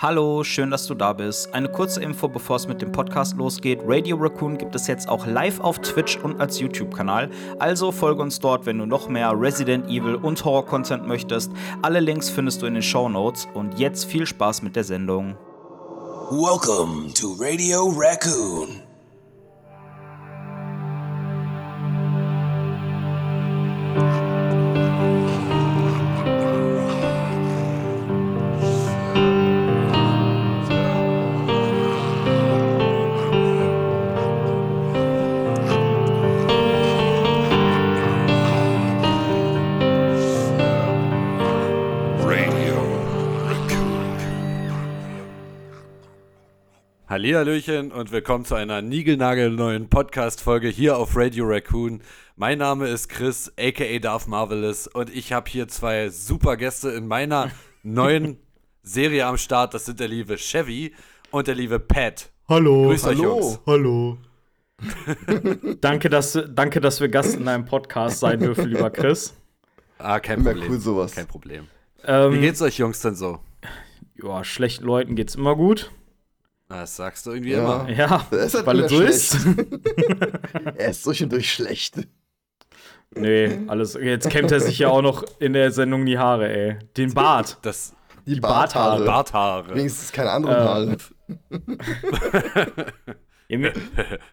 Hallo, schön, dass du da bist. Eine kurze Info, bevor es mit dem Podcast losgeht. Radio Raccoon gibt es jetzt auch live auf Twitch und als YouTube-Kanal. Also folge uns dort, wenn du noch mehr Resident Evil und Horror-Content möchtest. Alle Links findest du in den Show Notes. Und jetzt viel Spaß mit der Sendung. Welcome to Radio Raccoon. Hallihallöchen und willkommen zu einer niegelnagelneuen Podcast-Folge hier auf Radio Raccoon. Mein Name ist Chris, aka Darth Marvelous und ich habe hier zwei super Gäste in meiner neuen Serie am Start. Das sind der liebe Chevy und der liebe Pat. Hallo. Grüß euch, Hallo. Jungs. Hallo. danke, dass, danke, dass wir Gast in deinem Podcast sein dürfen, lieber Chris. Ah, kein Problem. cool sowas. Kein Problem. Ähm, Wie geht's euch Jungs denn so? Ja, schlechten Leuten geht's immer gut. Das sagst du irgendwie Ja. immer. Ja, ist halt weil es so ist. Er ist durch und durch schlecht. nee, alles. Jetzt kämmt er sich ja auch noch in der Sendung die Haare, ey. Den Bart. Das Die, Barthaare. Barthaare. Barthaare. Wenigstens keine anderen Ähm, Haare. Ja, mir,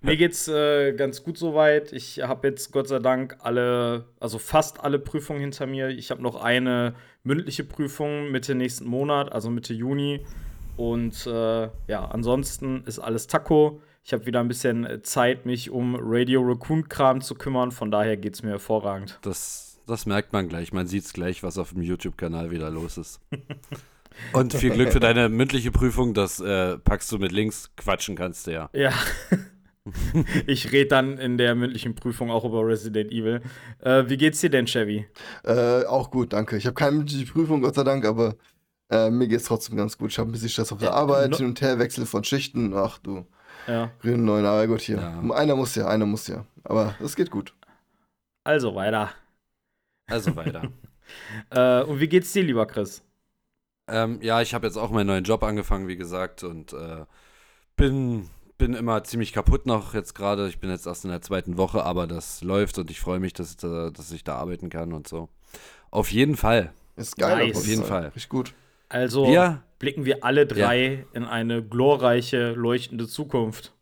mir geht's äh, ganz gut soweit. Ich habe jetzt Gott sei Dank alle, also fast alle Prüfungen hinter mir. Ich habe noch eine mündliche Prüfung Mitte nächsten Monat, also Mitte Juni. Und äh, ja, ansonsten ist alles Taco. Ich habe wieder ein bisschen Zeit, mich um Radio Raccoon-Kram zu kümmern. Von daher geht's mir hervorragend. Das, das merkt man gleich. Man sieht's gleich, was auf dem YouTube-Kanal wieder los ist. Und viel Glück für deine mündliche Prüfung. Das äh, packst du mit links. Quatschen kannst du ja. Ja. ich rede dann in der mündlichen Prüfung auch über Resident Evil. Äh, wie geht's dir denn, Chevy? Äh, auch gut, danke. Ich habe keine mündliche Prüfung, Gott sei Dank, aber äh, mir geht's trotzdem ganz gut. Ich habe ein bisschen Stress auf der Äh, Arbeit, no- hin und her, Wechsel von Schichten. Ach du, Ja. grüne neun, aber gut hier. Ja. Einer muss ja, einer muss ja. Aber es geht gut. Also weiter. Also weiter. Äh, und wie geht's dir, lieber Chris? ähm, ja, ich habe jetzt auch meinen neuen Job angefangen, wie gesagt. Und äh, bin, bin immer ziemlich kaputt noch jetzt gerade. Ich bin jetzt erst in der zweiten Woche, aber das läuft und ich freue mich, dass, äh, dass ich da arbeiten kann und so. Auf jeden Fall. Ist geil. Nice. auf Auf jeden Fall. Richtig gut. Also Wir blicken wir alle drei in eine glorreiche, leuchtende Zukunft.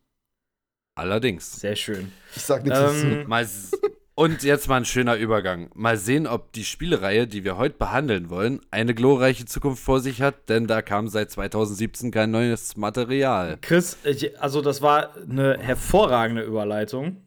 allerdings. Sehr schön. Ich sag nichts Ähm, dazu. Und jetzt mal ein schöner Übergang. Mal sehen, ob die Spielereihe, die wir heute behandeln wollen, eine glorreiche Zukunft vor sich hat, denn da kam seit 2017 kein neues Material. Chris, ich, also das war eine hervorragende Überleitung.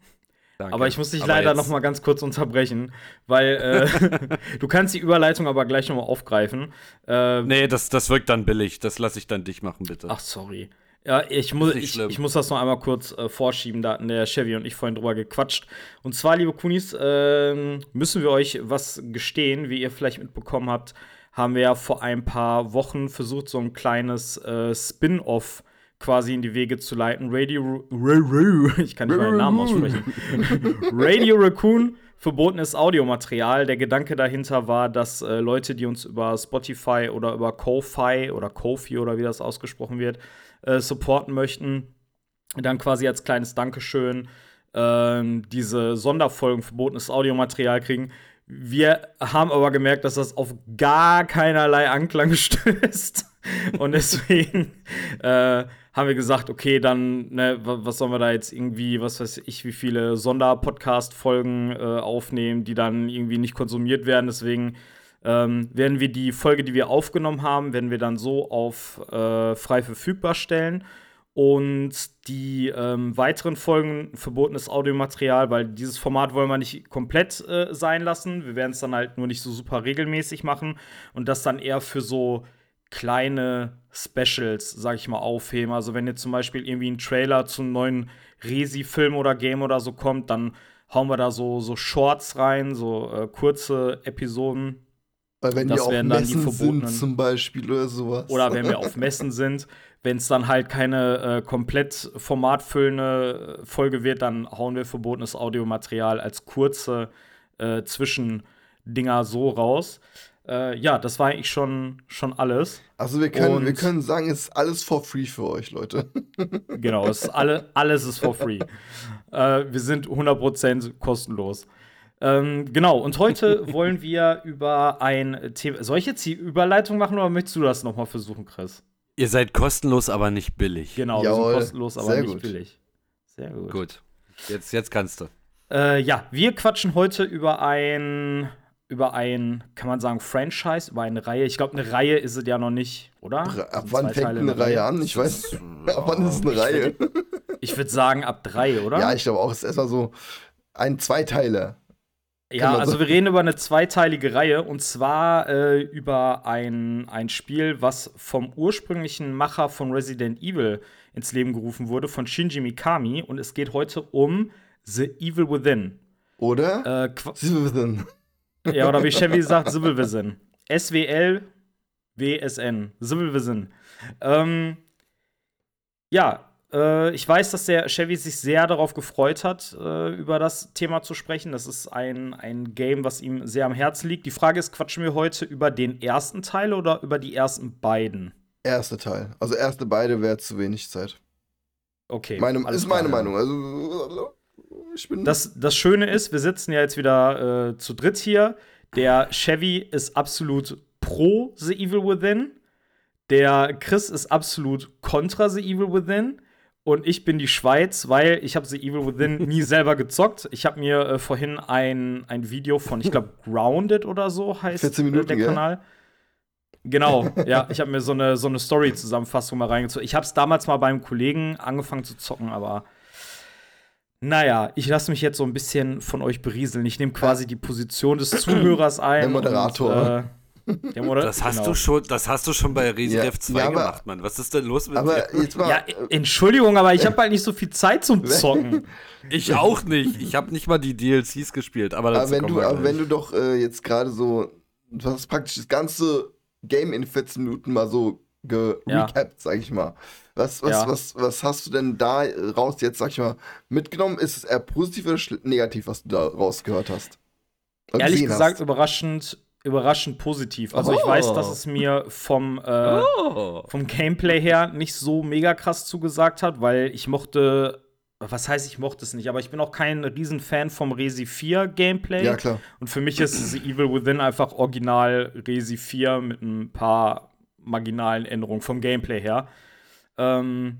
Danke. Aber ich muss dich Aber leider jetzt- noch mal ganz kurz unterbrechen, weil äh, du kannst die Überleitung aber gleich noch mal aufgreifen. Äh, Nee, das, das wirkt dann billig. Das lasse ich dann dich machen, bitte. Ach, sorry. Ja, ich muss, ich, ich muss das noch einmal kurz äh, vorschieben. Da hatten der Chevy und ich vorhin drüber gequatscht. Und zwar, liebe Kunis, ähm, müssen wir euch was gestehen. Wie ihr vielleicht mitbekommen habt, haben wir ja vor ein paar Wochen versucht, so ein kleines äh, Spin-off quasi in die Wege zu leiten. Radio, Ra- Ra- ich kann nicht meinen Namen aussprechen. Radio Raccoon, verbotenes Audiomaterial. Der Gedanke dahinter war, dass äh, Leute, die uns über Spotify oder über Ko-Fi oder Kofi oder wie das ausgesprochen wird, äh, supporten möchten, dann quasi als kleines Dankeschön ähm, diese Sonderfolgen verbotenes Audiomaterial kriegen. Wir haben aber gemerkt, dass das auf gar keinerlei Anklang stößt. Und deswegen äh, haben wir gesagt, okay, dann, ne, wa- was sollen wir da jetzt irgendwie, was weiß ich, wie viele Sonderpodcast-Folgen äh, aufnehmen, die dann irgendwie nicht konsumiert werden. Deswegen ähm, werden wir die Folge, die wir aufgenommen haben, werden wir dann so auf äh, frei verfügbar stellen. Und die ähm, weiteren Folgen verbotenes Audiomaterial, weil dieses Format wollen wir nicht komplett äh, sein lassen. Wir werden es dann halt nur nicht so super regelmäßig machen und das dann eher für so kleine Specials, sag ich mal, aufheben. Also wenn jetzt zum Beispiel irgendwie ein Trailer zum neuen Resi-Film oder Game oder so kommt, dann hauen wir da so, so Shorts rein, so äh, kurze Episoden. Weil wenn das die auf wären dann die Messen verbotenen- sind zum Beispiel oder sowas. Oder wenn wir auf Messen sind. Wenn es dann halt keine äh, komplett formatfüllende Folge wird, dann hauen wir verbotenes Audiomaterial als kurze äh, Zwischendinger so raus. Äh, ja, das war eigentlich schon, schon alles. Also wir können, wir können sagen, es ist alles for free für euch, Leute. Genau, es ist alle, alles ist for free. äh, wir sind 100% kostenlos. Ähm, genau, und heute wollen wir über ein Thema. Soll ich jetzt die Überleitung machen oder möchtest du das nochmal versuchen, Chris? Ihr seid kostenlos, aber nicht billig. Genau, Jawohl, wir sind kostenlos, aber sehr nicht gut. billig. Sehr gut. Gut. Jetzt, jetzt kannst du. Äh, ja, wir quatschen heute über ein, über ein, kann man sagen, Franchise, über eine Reihe. Ich glaube, eine Reihe ist es ja noch nicht, oder? Ab wann fängt Teile eine Reihe an? Ich weiß. Ab wann ist es eine Reihe? Ich würde sagen, ab drei, oder? Ja, ich glaube auch, es ist erstmal so ein Zweiteiler. Ja, man also so- wir reden über eine zweiteilige Reihe und zwar äh, über ein, ein Spiel, was vom ursprünglichen Macher von Resident Evil ins Leben gerufen wurde, von Shinji Mikami. Und es geht heute um The Evil Within. Oder? Äh, Sie wissen. Ja, oder wie Chevy sagt, Civil Within. S-W-L-W-S-N. Civil Within. Ähm, ja, äh, ich weiß, dass der Chevy sich sehr darauf gefreut hat, äh, über das Thema zu sprechen. Das ist ein, ein Game, was ihm sehr am Herzen liegt. Die Frage ist, quatschen wir heute über den ersten Teil oder über die ersten beiden? Erste Teil. Also erste beide wäre zu wenig Zeit. Okay. Meine, ist meine klar. Meinung. Also ich bin. Das, das Schöne ist, wir sitzen ja jetzt wieder äh, zu dritt hier. Der Chevy ist absolut pro The Evil Within. Der Chris ist absolut kontra The Evil Within. Und ich bin die Schweiz, weil ich habe The Evil Within nie selber gezockt. Ich habe mir äh, vorhin ein, ein Video von, ich glaube, Grounded oder so heißt 14 Minuten, äh, der? Kanal. Genau, ja, ich habe mir so eine, so eine Story-Zusammenfassung mal reingezogen. Ich habe es damals mal beim Kollegen angefangen zu zocken, aber naja, ich lasse mich jetzt so ein bisschen von euch berieseln. Ich nehme quasi die Position des Zuhörers ein. Der Moderator. Und, äh, der Moder Das hast genau. du schon, das hast du schon bei Resident Ja, 2 ja, aber- gemacht, Mann. Was ist denn los mit aber dir? jetzt mal. Ja, Entschuldigung, aber ich habe halt nicht so viel Zeit zum Zocken. Ich auch nicht. Ich habe nicht mal die DLCs gespielt, aber aber wenn du, aber wenn du doch äh, jetzt gerade so. Du hast praktisch das ganze Game in 14 Minuten mal so Ja. gerecapt, sag ich mal. Was, was, Ja. was, was hast du denn da raus jetzt, sag ich mal, mitgenommen? Ist es eher positiv oder negativ, was du da rausgehört hast? Ehrlich gesagt, hast? überraschend, überraschend positiv. Also ich Oh. weiß, dass es mir vom, äh, Oh. vom Gameplay her nicht so mega krass zugesagt hat, weil ich mochte. Was heißt, ich mochte es nicht, aber ich bin auch kein Riesenfan vom Resi 4 Gameplay. Ja, klar. Und für mich ist The Evil Within einfach original Resi 4 mit ein paar marginalen Änderungen vom Gameplay her. Ähm,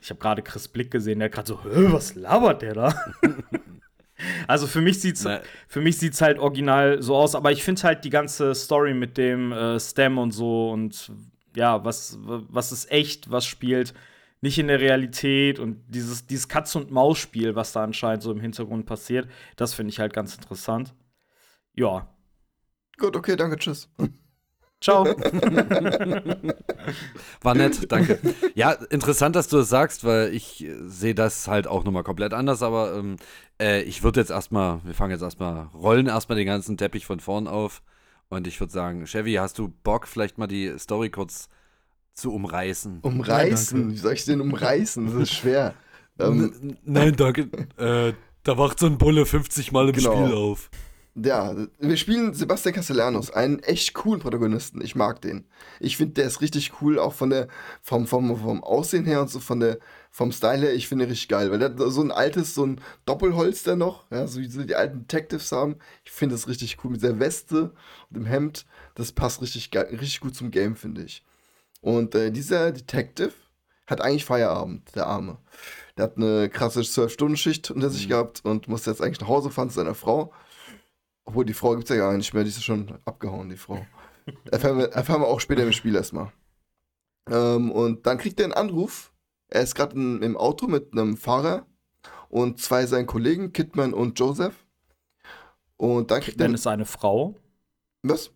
ich habe gerade Chris Blick gesehen, der hat gerade so, was labert der da? also für mich sieht's Na, für mich sieht's halt original so aus, aber ich finde halt die ganze Story mit dem äh, Stem und so und ja, was, was ist echt, was spielt nicht in der Realität und dieses, dieses Katz-und-Maus-Spiel, was da anscheinend so im Hintergrund passiert, das finde ich halt ganz interessant. Ja. Gut, okay, danke, tschüss. Ciao. War nett, danke. Ja, interessant, dass du das sagst, weil ich äh, sehe das halt auch nochmal komplett anders, aber ähm, äh, ich würde jetzt erstmal, wir fangen jetzt erstmal, rollen erstmal den ganzen Teppich von vorn auf und ich würde sagen, Chevy, hast du Bock, vielleicht mal die Story kurz zu umreißen? Umreißen. Wie soll ich den umreißen? Das ist schwer. ähm, Nein, danke. äh, da wacht so ein Bulle 50 Mal im Genau. Spiel auf. Ja, wir spielen Sebastian Castellanos, einen echt coolen Protagonisten. Ich mag den. Ich finde, der ist richtig cool, auch von der, vom, vom, vom Aussehen her und so von der, vom Style her. Ich finde ihn richtig geil, weil der hat so ein altes, so ein Doppelholster noch, ja, so wie so die alten Detectives haben. Ich finde das richtig cool mit der Weste und dem Hemd. Das passt richtig, geil, richtig gut zum Game, finde ich. Und äh, dieser Detective hat eigentlich Feierabend, der Arme. Der hat eine krasse 12-Stunden-Schicht unter sich gehabt und musste jetzt eigentlich nach Hause fahren zu seiner Frau. Obwohl, die Frau gibt es ja gar nicht mehr, die ist schon abgehauen, die Frau. erfahren, wir, erfahren wir auch später im Spiel erstmal. Ähm, und dann kriegt er einen Anruf. Er ist gerade im Auto mit einem Fahrer und zwei seinen Kollegen, Kidman und Joseph. Und dann kriegt er. Kidman ist eine Frau. Was?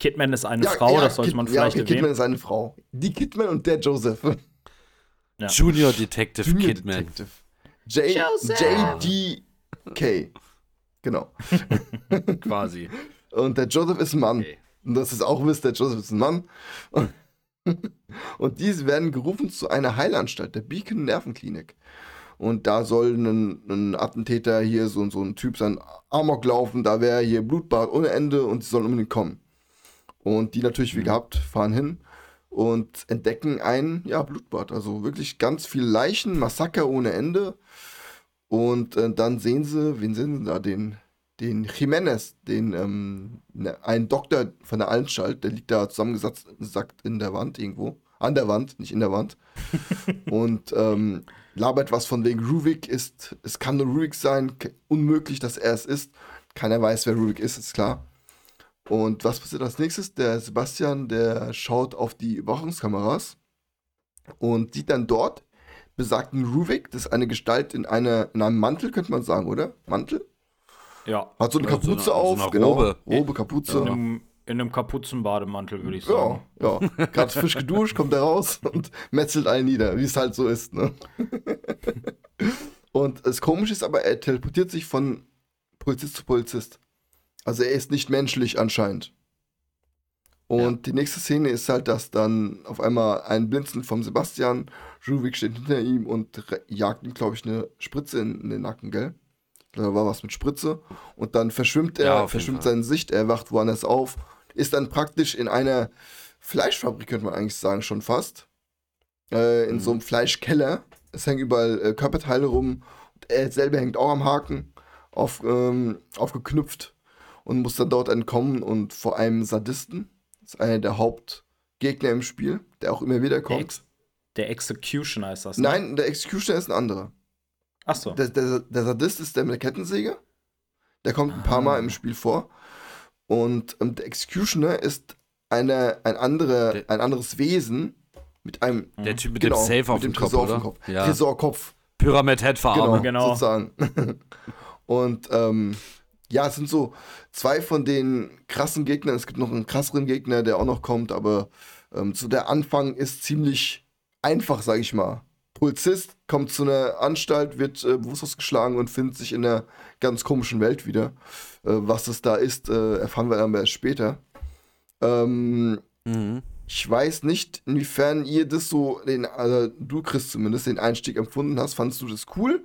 Kidman ist eine Frau, das sollte Kid- man ja, vielleicht okay, Kidman erwähnen. ist eine Frau. Die Kidman und der Joseph. Ja. Junior Detective Junior Kidman. Detective. J JDK. Genau. Quasi. Und der Joseph ist ein Mann. Okay. Und das ist auch wisst, der Joseph ist ein Mann. Und, und diese werden gerufen zu einer Heilanstalt, der Beacon Nervenklinik. Und da soll ein, ein Attentäter hier, so, so ein Typ, sein Amok laufen, da wäre hier Blutbad ohne Ende und sie sollen unbedingt kommen. Und die natürlich wie gehabt fahren hin und entdecken ein ja, Blutbad. Also wirklich ganz viel Leichen, Massaker ohne Ende. Und äh, dann sehen sie, wen sehen sie da? Den, den Jimenez, den ähm, ne, einen Doktor von der Anstalt, der liegt da zusammengesackt in der Wand irgendwo. An der Wand, nicht in der Wand. und ähm, labert was von wegen Ruvik ist, es kann nur Ruvik sein, unmöglich, dass er es ist. Keiner weiß, wer Ruvik ist, ist klar. Und was passiert als nächstes? Der Sebastian, der schaut auf die Überwachungskameras und sieht dann dort besagten Ruvik, das ist eine Gestalt in, einer, in einem Mantel, könnte man sagen, oder? Mantel? Ja. Hat so eine Ja, so Kapuze eine- so auf, eine genau. Robe. Robe, Kapuze. In einem, in einem Kapuzenbademantel, würde ich Ja, sagen. ja. Gerade frisch geduscht, kommt er raus und metzelt allen nieder, wie es halt so ist. Ne? und das Komische ist aber, er teleportiert sich von Polizist zu Polizist. Also er ist nicht menschlich anscheinend. Und die nächste Szene ist halt, dass dann auf einmal ein Blinzeln vom Sebastian, Ruvik steht hinter ihm und jagt ihm, glaube ich, eine Spritze in, in den Nacken, gell? Da war was mit Spritze. Und dann verschwimmt er, Ja, verschwimmt seine Sicht, er wacht woanders auf, ist dann praktisch in einer Fleischfabrik, könnte man eigentlich sagen, schon fast. Äh, in Mhm. so einem Fleischkeller. Es hängen überall äh, Körperteile rum. Und er selber hängt auch am Haken, auf, ähm, aufgeknüpft und muss dann dort entkommen und vor einem Sadisten. Das ist einer der Hauptgegner im Spiel, der auch immer wieder Der, kommt. Ex der Executioner ist das. ne? Nein, der Executioner ist ein anderer. Achso. Der, der, der Sadist ist der mit der Kettensäge. Der kommt ein paar Ah. Mal im Spiel vor. Und ähm, der Executioner ist eine, ein, andere, Der- ein anderes Wesen mit einem Der Typ mit genau, dem Safe auf mit dem Kopf, Tresor auf dem Kopf. Ja. Tresorkopf. Pyramid Head Genau, verarmen. Genau. sozusagen. Und ähm, ja, es sind so zwei von den krassen Gegnern. Es gibt noch einen krasseren Gegner, der auch noch kommt, aber ähm, so der Anfang ist ziemlich einfach, sag ich mal. Polizist kommt zu einer Anstalt, wird äh, bewusstlos geschlagen und findet sich in einer ganz komischen Welt wieder. Äh, was es da ist, äh, erfahren wir dann erst später. Ähm, Mhm. ich weiß nicht, inwiefern ihr das so, den, also du Chris zumindest, den Einstieg empfunden hast. Fandest du das cool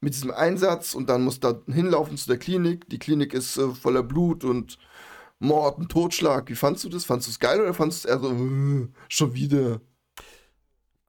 mit diesem Einsatz und dann musst du da hinlaufen zu der Klinik. Die Klinik ist äh, voller Blut und Mord und Totschlag. Wie fandst du das? Fandest du es geil oder fandest du es eher so, äh, schon wieder?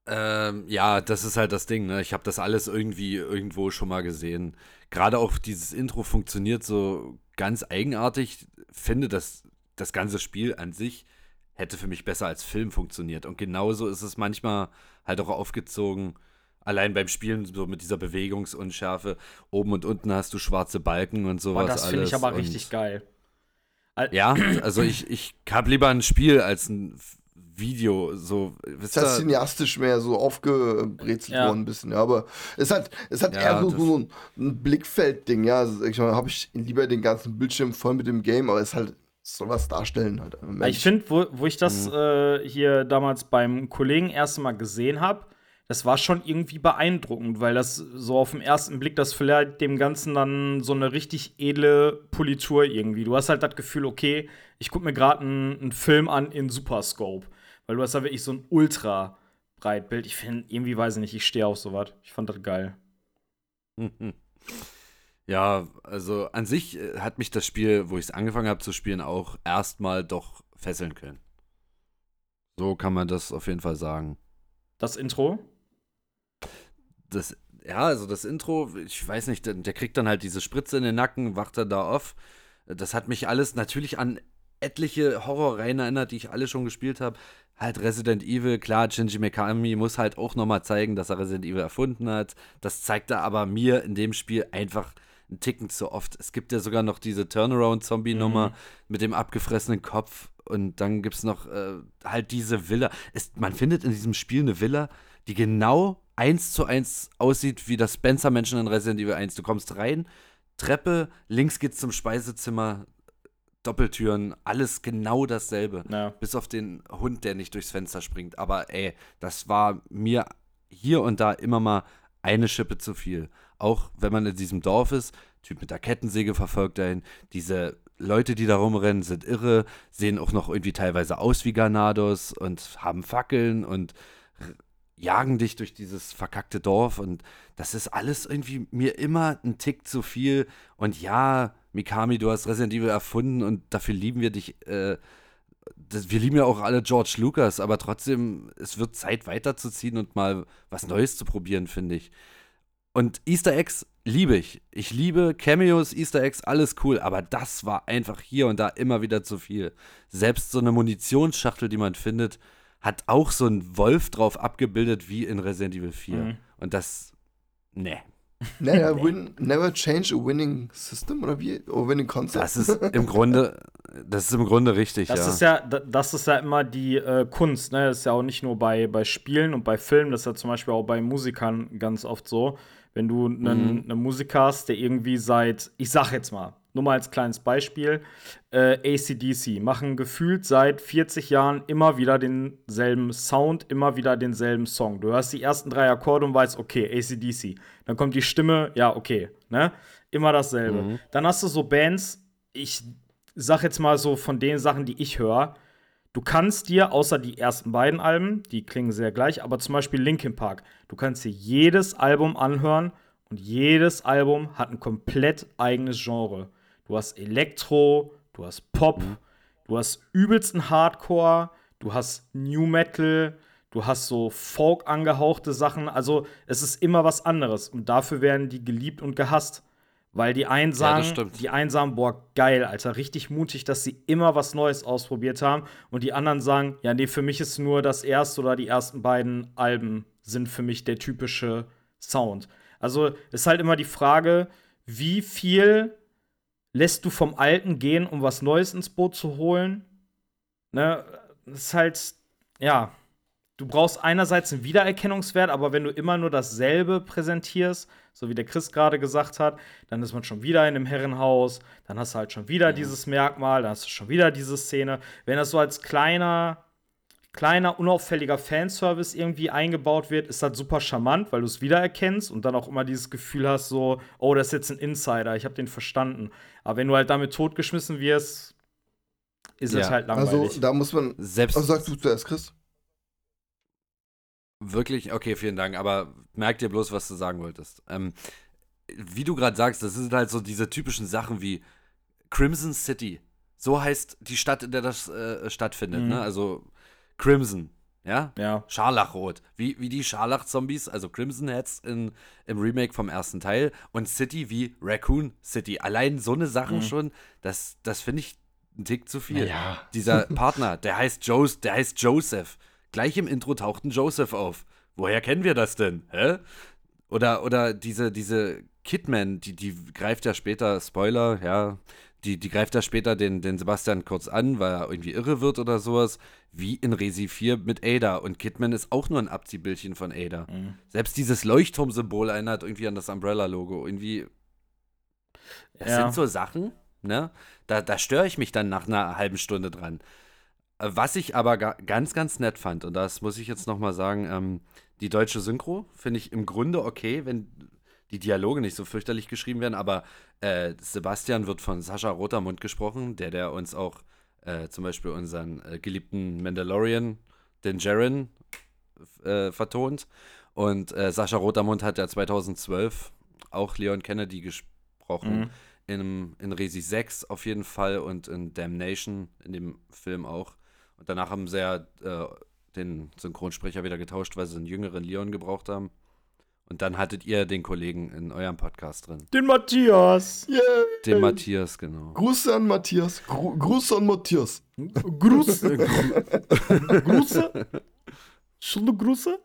Ähm, ja, das ist halt das Ding, ne? Ich habe das alles irgendwie irgendwo schon mal gesehen. Gerade auch dieses Intro funktioniert so ganz eigenartig. Finde, dass das ganze Spiel an sich hätte für mich besser als Film funktioniert. Und genauso ist es manchmal halt auch aufgezogen. Allein beim Spielen, so mit dieser Bewegungsunschärfe. Oben und unten hast du schwarze Balken und sowas. Boah, das finde ich aber Und- richtig geil. Al- Ja, also ich, ich habe lieber ein Spiel als ein Video. So, Ist das ihr, cineastisch mehr so aufgebrezelt Ja. worden ein bisschen, ja. Aber es hat, es hat Ja, eher so, so ein, ein Blickfeldding, ja. Also, ich meine, habe ich lieber den ganzen Bildschirm voll mit dem Game, aber es halt soll was darstellen halt. Ich finde, wo, wo ich das Mhm. äh, hier damals beim Kollegen erst mal gesehen habe, das war schon irgendwie beeindruckend, weil das so auf den ersten Blick, das vielleicht dem Ganzen dann so eine richtig edle Politur irgendwie. Du hast halt das Gefühl, okay, ich gucke mir gerade einen einen Film an in Superscope, weil du hast da wirklich so ein ultra Breitbild. Ich finde, irgendwie weiß ich nicht, ich stehe auf sowas. Ich fand das geil. Ja, also an sich äh, hat mich das Spiel, wo ich es angefangen habe zu spielen, auch erstmal doch fesseln können. So kann man das auf jeden Fall sagen. Das Intro? Das, ja, also das Intro, ich weiß nicht, der, der kriegt dann halt diese Spritze in den Nacken, wacht er da auf. Das hat mich alles natürlich an etliche Horrorreihen erinnert, die ich alle schon gespielt habe. Halt Resident Evil, klar, Shinji Mikami muss halt auch nochmal zeigen, dass er Resident Evil erfunden hat. Das zeigt er aber mir in dem Spiel einfach einen Ticken zu oft. Es gibt ja sogar noch diese Turnaround-Zombie-Nummer mit dem abgefressenen Kopf und dann gibt es noch äh, halt diese Villa. Es, man findet in diesem Spiel eine Villa, die genau eins zu eins aussieht wie das Spencer-Menschen in Resident Evil 1. Du kommst rein, Treppe, links geht's zum Speisezimmer, Doppeltüren, alles genau dasselbe. Ja. Bis auf den Hund, der nicht durchs Fenster springt. Aber ey, das war mir hier und da immer mal eine Schippe zu viel. Auch wenn man in diesem Dorf ist, Typ mit der Kettensäge verfolgt einen. Diese Leute, die da rumrennen, sind irre, sehen auch noch irgendwie teilweise aus wie Ganados und haben Fackeln und jagen dich durch dieses verkackte Dorf. Und das ist alles irgendwie mir immer ein Tick zu viel. Und ja, Mikami, du hast Resident Evil erfunden und dafür lieben wir dich. Äh, das, wir lieben ja auch alle George Lucas, aber trotzdem, es wird Zeit weiterzuziehen und mal was Neues zu probieren, finde ich. Und Easter Eggs liebe ich. Ich liebe Cameos, Easter Eggs, alles cool, aber das war einfach hier und da immer wieder zu viel. Selbst so eine Munitionsschachtel, die man findet, hat auch so einen Wolf drauf abgebildet wie in Resident Evil 4. Mhm. Und das, ne, Never, win, never change a winning system oder wie? Or winning concept? das ist im Grunde, das ist im Grunde richtig, Das ja. ist ja, da- das ist ja immer die äh, Kunst, ne? Das ist ja auch nicht nur bei, bei Spielen und bei Filmen, das ist ja zum Beispiel auch bei Musikern ganz oft so. Wenn du einen einen Musiker hast, der irgendwie seit, ich sag jetzt mal, nur mal als kleines Beispiel, äh, ACDC machen gefühlt seit 40 Jahren immer wieder denselben Sound, immer wieder denselben Song. Du hörst die ersten drei Akkorde und weißt, okay, ACDC. Dann kommt die Stimme, ja, okay, ne? Immer dasselbe. Dann hast du so Bands, ich sag jetzt mal so von den Sachen, die ich höre, du kannst dir, außer die ersten beiden Alben, die klingen sehr gleich, aber zum Beispiel Linkin Park, du kannst dir jedes Album anhören und jedes Album hat ein komplett eigenes Genre. Du hast Elektro, du hast Pop, du hast übelsten Hardcore, du hast New Metal, du hast so Folk angehauchte Sachen. Also es ist immer was anderes und dafür werden die geliebt und gehasst. Weil die einen Ja, sagen, stimmt. die einen sagen, boah, geil, Alter, richtig mutig, dass sie immer was Neues ausprobiert haben. Und die anderen sagen, ja, nee, für mich ist nur das erste oder die ersten beiden Alben sind für mich der typische Sound. Also ist halt immer die Frage, wie viel lässt du vom Alten gehen, um was Neues ins Boot zu holen? Ne, das ist halt, ja, du brauchst einerseits einen Wiedererkennungswert, aber wenn du immer nur dasselbe präsentierst, so wie der Chris gerade gesagt hat, dann ist man schon wieder in einem Herrenhaus, dann hast du halt schon wieder dieses Merkmal, dann hast du schon wieder diese Szene. Wenn das so als kleiner, kleiner, unauffälliger Fanservice irgendwie eingebaut wird, ist das super charmant, weil du es wiedererkennst und dann auch immer dieses Gefühl hast, so, oh, das ist jetzt ein Insider, ich habe den verstanden. Aber wenn du halt damit totgeschmissen wirst, ist es Ja. halt langweilig. also, da muss man. Selbst Also, sagst du zuerst, Chris? Wirklich? Okay, vielen Dank. Aber merk dir bloß, was du sagen wolltest. Ähm, wie du gerade sagst, das sind halt so diese typischen Sachen wie Crimson City. So heißt die Stadt, in der das äh, stattfindet. Mhm. Ne? Also Crimson, ja? ja. Scharlachrot. Wie, wie die Scharlach-Zombies, also Crimson Heads in, im Remake vom ersten Teil. Und City wie Raccoon City. Allein so eine Sachen Mhm. schon, das, das finde ich ein Tick zu viel. Ja. Dieser Partner, der heißt, Jos der heißt Joseph. Gleich im Intro taucht ein Joseph auf. Woher kennen wir das denn? Hä? Oder, oder diese, diese Kidman, die, die greift ja später, Spoiler, ja, die, die greift ja später den, den Sebastian kurz an, weil er irgendwie irre wird oder sowas, wie in Resi 4 mit Ada. Und Kidman ist auch nur ein Abziehbildchen von Ada. Selbst dieses Leuchtturmsymbol erinnert irgendwie an das Umbrella-Logo. Irgendwie. Das Ja. sind so Sachen, ne? Da, da störe ich mich dann nach einer halben Stunde dran. Was ich aber ga ganz, ganz nett fand, und das muss ich jetzt noch mal sagen, ähm, die deutsche Synchro finde ich im Grunde okay, wenn die Dialoge nicht so fürchterlich geschrieben werden, aber äh, Sebastian wird von Sascha Rotermund gesprochen, der, der uns auch äh, zum Beispiel unseren äh, geliebten Mandalorian, den Jaren, äh, vertont. Und äh, Sascha Rotermund hat ja 2012 auch Leon Kennedy gesprochen. Mhm. In, in Resi 6 auf jeden Fall und in Damnation, in dem Film auch. Und danach haben sie ja äh, den Synchronsprecher wieder getauscht, weil sie einen jüngeren Leon gebraucht haben. Und dann hattet ihr den Kollegen in eurem Podcast drin. Den Matthias. Yeah. Den Matthias, genau. Grüße an Matthias. Gru Gruß an Matthias. Gru- Grüße? Schöne Grüße?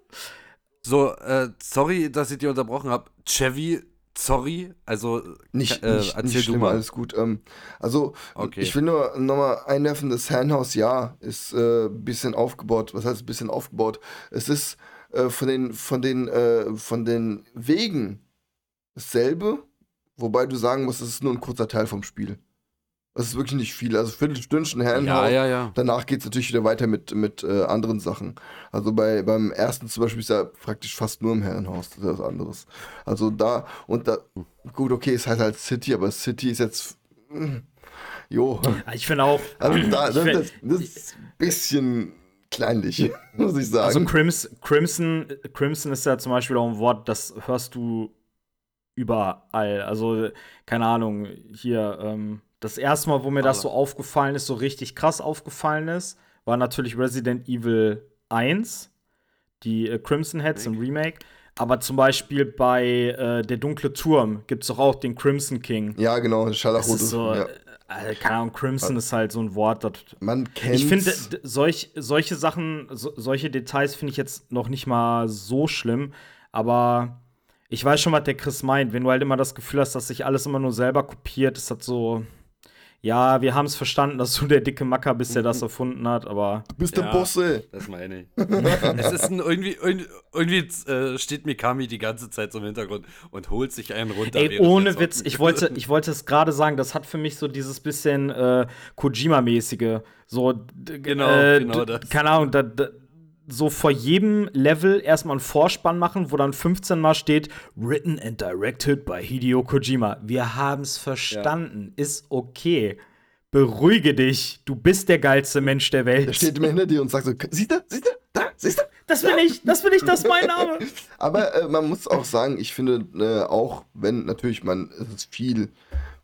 So, äh, sorry, dass ich dir unterbrochen habe. Chevy, sorry. Also, Nicht, äh, nicht, nicht du schlimm, mal. alles gut. Ähm, also, Okay. ich will nur nochmal einwerfen, das Herrenhaus, ja, ist ein äh, bisschen aufgebaut. Was heißt ein bisschen aufgebaut? Es ist äh, von den, von den, äh, von den Wegen dasselbe, wobei du sagen musst, es ist nur ein kurzer Teil vom Spiel. Es ist wirklich nicht viel. Also Viertelstündchen Herrenhaus. Ja, ja, ja. Danach geht es natürlich wieder weiter mit, mit äh, anderen Sachen. Also bei, beim ersten zum Beispiel ist ja praktisch fast nur im Herrenhaus, das ist was anderes. Also da, und da, gut, okay, es heißt halt City, aber City ist jetzt, mm, jo. Ich finde auch. Also da, das, find- das, das ist ein bisschen kleinlich, muss ich sagen. Also Crims, Crimson, Crimson ist ja zum Beispiel auch ein Wort, das hörst du überall. Also, keine Ahnung, hier, ähm, das erste Mal, wo mir das so aufgefallen ist, so richtig krass aufgefallen ist, war natürlich Resident Evil 1, die äh, Crimson Heads im Remake. Aber zum Beispiel bei äh, Der dunkle Turm gibt es doch auch den Crimson King. Ja, genau, ist so, ja. Äh, keine Ahnung, Crimson ist halt so ein Wort, das Man kennt ich finde, solch, solche Sachen, so, solche Details finde ich jetzt noch nicht mal so schlimm, aber ich weiß schon, was der Chris meint. Wenn du halt immer das Gefühl hast, dass sich alles immer nur selber kopiert, ist das so. Ja, wir haben es verstanden, dass du der dicke Macker bist, der das erfunden hat, aber Du bist der Ja. Boss, ey. Das meine ich. es ist ein, irgendwie, irgendwie, äh, steht Mikami die ganze Zeit so im Hintergrund und holt sich einen runter. Ey, ohne. Witz, ich wollte, ich wollte es gerade sagen, das hat für mich so dieses bisschen äh, Kojima-mäßige. So, Genau, äh, genau das. Keine Ahnung, da, da, so vor jedem Level erstmal einen Vorspann machen, wo dann 15 Mal steht, written and directed by Hideo Kojima. Wir haben's verstanden, ist okay. Beruhige dich, du bist der geilste Mensch der Welt. Der steht immer hinter dir und sagt so, siehst du, siehst du, da, siehst du. das bin ich, das bin ich, das ist mein Name. Aber äh, man muss auch sagen, ich finde, äh, auch wenn natürlich man, es ist viel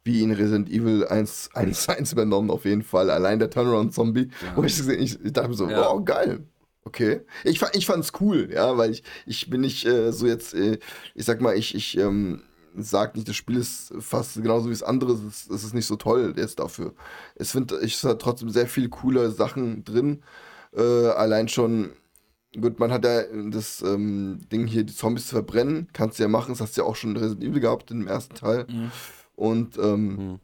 wie in Resident Evil 1, 1, 1 übernommen, auf jeden Fall. Allein der Turnaround-Zombie, wo ich, ich, ich dachte mir so, Ja. wow, geil. Okay. Ich, ich fand's cool, ja, weil ich, ich bin nicht äh, so jetzt, äh, ich sag mal, ich, ich ähm, sag nicht, das Spiel ist fast genauso wie das andere, es ist, es ist nicht so toll jetzt dafür. Es finde ich es hat trotzdem sehr viele coole Sachen drin. Äh, allein schon, gut, man hat ja das ähm, Ding hier, die Zombies zu verbrennen, kannst du ja machen, das hast du ja auch schon in Resident Evil gehabt im ersten Teil. Und ähm,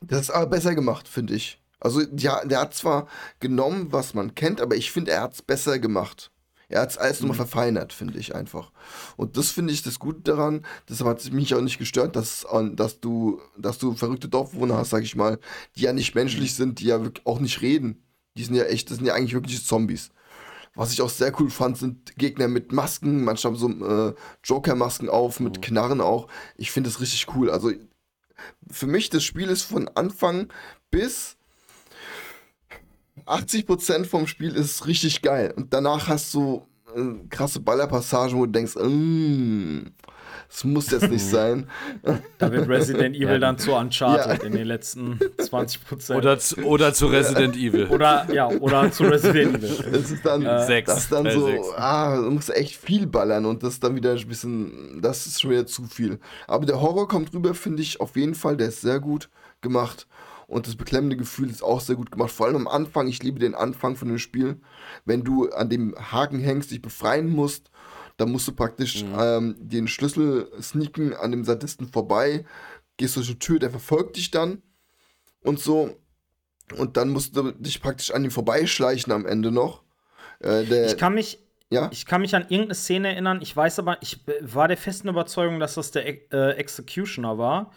das ist aber besser gemacht, finde ich. Also, ja, der hat zwar genommen, was man kennt, aber ich finde, er hat es besser gemacht. Er hat es alles nochmal verfeinert, finde ich einfach. Und das finde ich das Gute daran. Deshalb hat es mich auch nicht gestört, dass, dass, du, dass du verrückte Dorfbewohner hast, sag ich mal, die ja nicht menschlich sind, die ja wirklich auch nicht reden. Die sind ja echt, das sind ja eigentlich wirkliche Zombies. Was ich auch sehr cool fand, sind Gegner mit Masken, manchmal so äh, Joker-Masken auf, mit Knarren auch. Ich finde das richtig cool. Also für mich, das Spiel ist von Anfang bis 80% vom Spiel ist richtig geil. Und danach hast du äh, krasse Ballerpassagen, wo du denkst, mm, das muss jetzt nicht sein. Da wird Resident Evil dann zu Uncharted in den letzten 20 Prozent. Oder, zu, oder zu Resident Evil. Oder, ja, oder zu Resident Evil. Es ist dann, Sechs, das ist dann so, sechs. ah, du musst echt viel ballern und das ist dann wieder ein bisschen, das ist schon wieder zu viel. Aber der Horror kommt rüber, finde ich auf jeden Fall, der ist sehr gut gemacht und das beklemmende Gefühl ist auch sehr gut gemacht. Vor allem am Anfang, ich liebe den Anfang von dem Spiel, wenn du an dem Haken hängst, dich befreien musst, dann musst du praktisch ähm, den Schlüssel sneaken an dem Sadisten vorbei, gehst durch eine Tür, der verfolgt dich dann und so. Und dann musst du dich praktisch an ihm vorbeischleichen am Ende noch. Äh, Ich kann mich, ja, ich kann mich an irgendeine Szene erinnern. Ich weiß aber, ich war der festen Überzeugung, dass das der äh, Executioner war.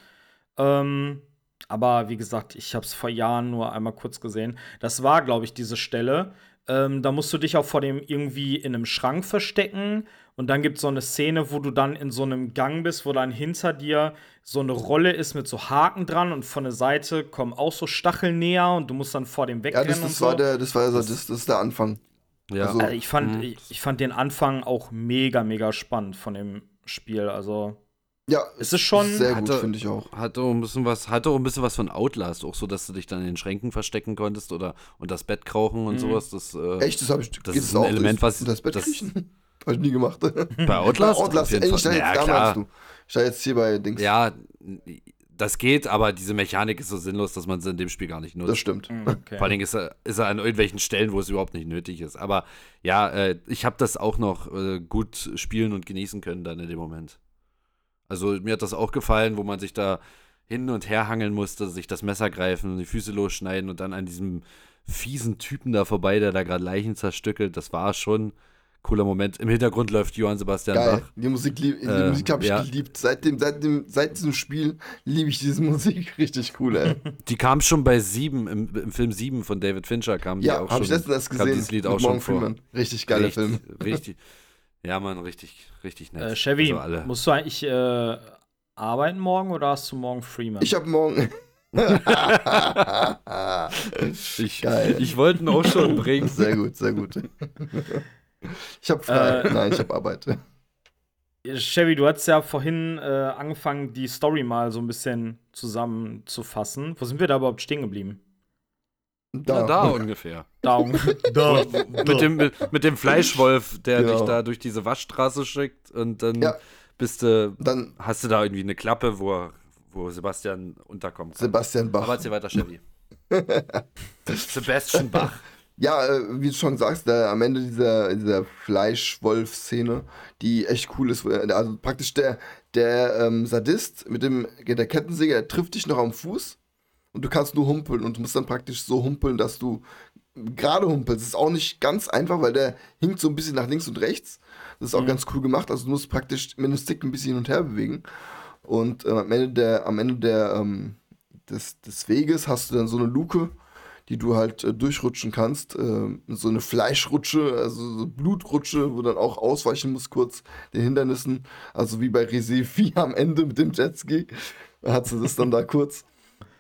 Ähm, aber wie gesagt, ich habe es vor Jahren nur einmal kurz gesehen. Das war, glaube ich, diese Stelle. Ähm, da musst du dich auch vor dem irgendwie in einem Schrank verstecken. Und dann gibt es so eine Szene, wo du dann in so einem Gang bist, wo dann hinter dir so eine Rolle ist mit so Haken dran und von der Seite kommen auch so Stacheln näher und du musst dann vor dem ja wegrennen das, und das so. war der, das war das, das ist der Anfang. Ja. Also- Also ich fand, ich, ich fand den Anfang auch mega, mega spannend von dem Spiel. Also, Ja, Es ist schon- sehr gut, Hatte- finde ich auch. Hat auch ein bisschen was, hat auch ein bisschen was von Outlast, auch so, dass du dich dann in den Schränken verstecken konntest oder und das Bett krauchen und sowas. Das, äh, Echt, das habe ich. das ist ein auch, Element, was- das Bett das- kriechen? Habe ich nie gemacht. Bei Outlast? Bei Outlast, auf jeden Fall. Ja, jetzt, da klar. du. Ich dachte jetzt hier bei Dings. Ja, das geht, aber diese Mechanik ist so sinnlos, dass man sie in dem Spiel gar nicht nutzt. Das stimmt. okay. Vor allen Dingen ist er, ist er an irgendwelchen Stellen, wo es überhaupt nicht nötig ist. Aber ja, äh, ich habe das auch noch äh, gut spielen und genießen können dann in dem Moment. Also mir hat das auch gefallen, wo man sich da hin und her hangeln musste, sich das Messer greifen, die Füße losschneiden und dann an diesem fiesen Typen da vorbei, der da gerade Leichen zerstückelt. Das war schon ein cooler Moment. Im Hintergrund läuft Johann Sebastian Geil. Bach. Die Musik, lieb, die Äh, Musik habe ich ja. geliebt. Seit, dem, seit, dem, seit diesem Spiel liebe ich diese Musik richtig cool, ey. Die kam schon bei sieben, im, im Film sieben von David Fincher kam die ja, auch habe ich schon. letztens erst gesehen. dieses Lied auch schon Morgan vor. Richtig geiler richtig, Film. Richtig. Ja, Mann, richtig, richtig nett. Äh, Chevy, Also alle. musst du eigentlich äh, arbeiten morgen oder hast du morgen Freeman? Ich habe morgen. Ich, Geil. ich wollte ihn auch schon bringen. Sehr gut, sehr gut. Ich habe frei. Äh. Nein, ich habe Arbeit. Chevy, du hast ja vorhin äh, angefangen, die Story mal so ein bisschen zusammenzufassen. Wo sind wir da überhaupt stehen geblieben? Da, da ungefähr. Da, da. mit, dem, mit, mit, dem Fleischwolf, der Genau. dich da durch diese Waschstraße schickt und dann Ja. bist du, Dann hast du da irgendwie eine Klappe, wo, wo Sebastian unterkommt. Sebastian Bach. Aber erzähl weiter, Chevy. Sebastian Bach. Ja, äh, wie du schon sagst, da am Ende dieser, dieser Fleischwolf-Szene, die echt cool ist, äh, also praktisch der, der ähm, Sadist mit dem der Kettensäge, der trifft dich noch am Fuß und du kannst nur humpeln und du musst dann praktisch so humpeln, dass du gerade humpelst. Das ist auch nicht ganz einfach, weil der hinkt so ein bisschen nach links und rechts. Das ist auch ganz cool gemacht. Also du musst praktisch mit dem Stick ein bisschen hin und her bewegen. Und äh, am Ende der, am Ende der, ähm, des, des Weges hast du dann so eine Luke, die du halt äh, durchrutschen kannst. Äh, so eine Fleischrutsche, also so Blutrutsche, wo du dann auch ausweichen musst kurz den Hindernissen. Also wie bei Resi 4 am Ende mit dem Jetski. Da hast du das dann da kurz.